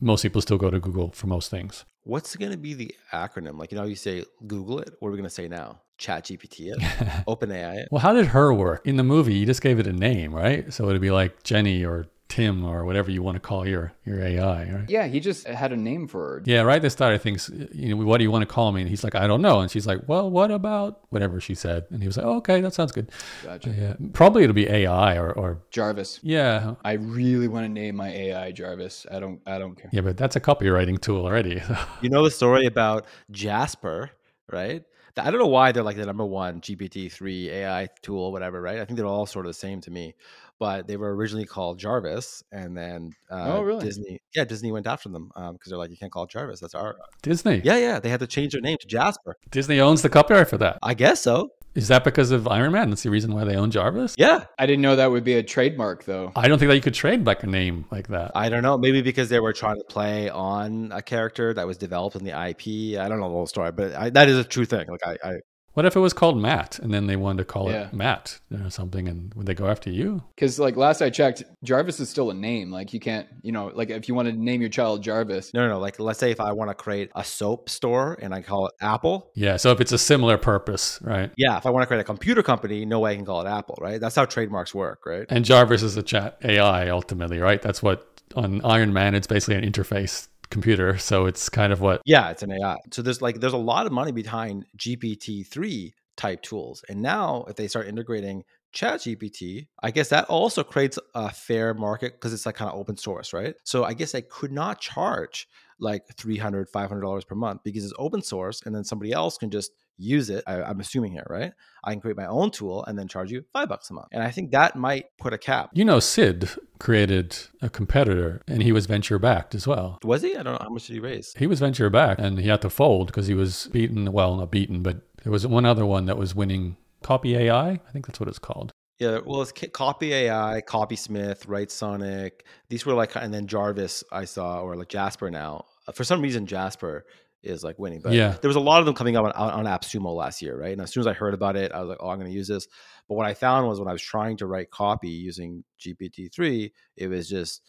S3: most people still go to Google for most things.
S1: What's going to be the acronym? Like, you know, you say Google it. What are we going to say now? Chat GPT it? OpenAI it?
S3: Well, how did her work? In the movie, you just gave it a name, right? So it'd be like Jenny or Tim or whatever you want to call your your AI, right?
S2: Yeah, he just had a name for her.
S3: Yeah, right at the start, I think, you know, what do you want to call me? And he's like, I don't know. And she's like, well, what about whatever she said? And he was like, oh, okay, that sounds good.
S2: Gotcha.
S3: Yeah, probably it'll be AI or, or
S2: Jarvis.
S3: yeah,
S2: I really want to name my AI Jarvis. I don't. I don't care.
S3: yeah, but that's a copywriting tool already.
S1: You know the story about Jasper, right? I don't know why they're like the number one GPT-3 AI tool, whatever, right? I think they're all sort of the same to me. But they were originally called Jarvis, and then uh,
S2: Oh, really?
S1: Disney, yeah, Disney went after them because they're like, you can't call it Jarvis. That's our,
S3: Disney.
S1: yeah, yeah. They had to change their name to Jasper.
S3: Disney owns the copyright for that.
S1: I guess so.
S3: Is that because of Iron Man? That's the reason why they own Jarvis?
S1: Yeah,
S2: I didn't know that would be a trademark though.
S3: I don't think that you could trade back a name like that.
S1: I don't know. Maybe because they were trying to play on a character that was developed in the IP. I don't know the whole story, but I, that is a true thing. Like I, I
S3: What if it was called Matt and then they wanted to call
S2: Yeah.
S3: it Matt or something and would they go after you?
S2: Because like last I checked, Jarvis is still a name. Like you can't, you know, like if you want to name your child Jarvis,
S1: no, no, no. Like let's say if I want to create a soap store and I call it Apple,
S3: Yeah, so if it's a similar purpose, right?
S1: Yeah, if I want to create a computer company, no way I can call it Apple, right? That's how trademarks work, right?
S3: And Jarvis is a chat AI ultimately, right? That's what on Iron Man it's basically an interface computer, so it's kind of what
S1: Yeah, it's an AI. So there's like there's a lot of money behind GPT-3 type tools. And now if they start integrating ChatGPT, I guess that also creates a fair market because it's like kind of open source, right? So I guess I could not charge like $300, $500 per month because it's open source and then somebody else can just use it. I, I'm assuming here, right? I can create my own tool and then charge you five bucks a month. And I think that might put a cap.
S3: you know Sid created a competitor and he was venture backed as well.
S1: Was he? I don't know. How much did he raise?
S3: He was venture backed and he had to fold because he was beaten, well, not beaten, but there was one other one that was winning Copy AI. I think that's what it's called.
S1: Yeah, well, it's Copy AI, Copy Smith, Writesonic. These were like, and then Jarvis I saw, or like Jasper now. For some reason, Jasper is like winning. But
S3: Yeah.
S1: there was a lot of them coming up on, on AppSumo last year, right? And as soon as I heard about it, I was like, oh, I'm going to use this. But what I found was when I was trying to write copy using GPT-3, it was just,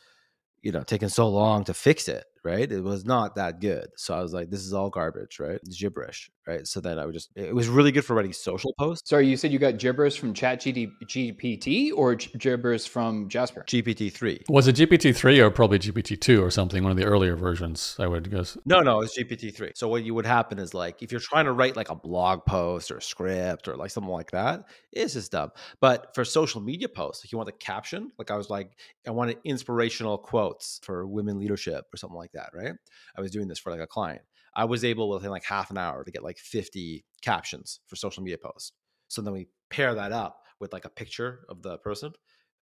S1: you know, taking so long to fix it, right? It was not that good. So I was like, this is all garbage, right? It's gibberish, right? So then I would just, it was really good for writing social posts.
S2: Sorry, you said you got gibberish from Chat GPT or gibberish from Jasper?
S1: GPT-3.
S3: Was it GPT-3 or probably GPT-2 or something, one of the earlier versions, I would guess.
S1: No, no, it's GPT-3. So what you would happen is like if you're trying to write like a blog post or a script or like something like that, it's just dumb. But for social media posts, if you want the caption, like I was like, I wanted inspirational quotes for women leadership or something like that, right? I was doing this for like a client. I was able within like half an hour to get like 50 captions for social media posts. So then we pair that up with like a picture of the person,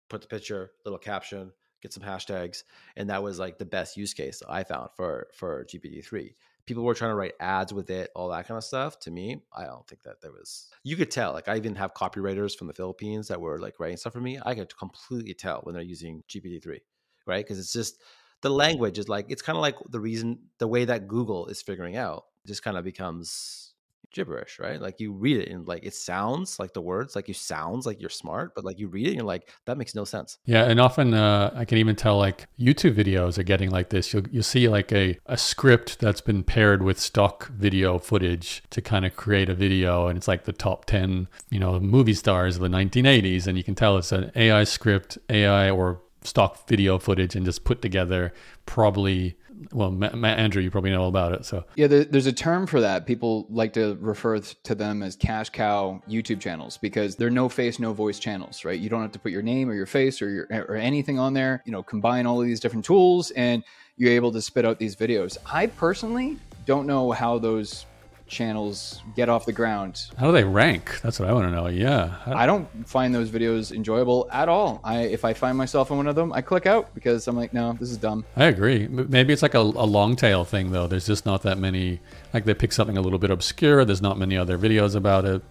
S1: put the picture, little caption, get some hashtags, and that was like the best use case I found for for GPT three. People were trying to write ads with it, all that kind of stuff. To me, I don't think that there was. You could tell. Like I even have copywriters from the Philippines that were like writing stuff for me. I could completely tell when they're using GPT three, right? Because it's just the language is like it's kind of like the reason the way that Google is figuring out just kind of becomes gibberish, right? Like you read it and like it sounds like the words, like you sounds like you're smart, but like you read it and you're like, that makes no sense.
S3: Yeah, and often uh, I can even tell like YouTube videos are getting like this. You'll you'll see like a, a script that's been paired with stock video footage to kind of create a video, and it's like the top ten, you know, movie stars of the 1980s, and you can tell it's an AI script, AI or stock video footage, and just put together probably well, Ma- Ma- Andrew, you probably know all about it. So
S2: yeah, there, there's a term for that. People like to refer to them as cash cow YouTube channels because they're no face, no voice channels, right? You don't have to put your name or your face or your or anything on there. You know, combine all of these different tools, and you're able to spit out these videos. I personally don't know how those channels get off the ground.
S3: How do they rank? That's what I want to know. Yeah.
S2: I don't find those videos enjoyable at all. I if I find myself in one of them, I click out because I'm like, no, this is dumb.
S3: I agree. Maybe it's like a, a long tail thing though. There's just not that many like they pick something a little bit obscure. There's not many other videos about it.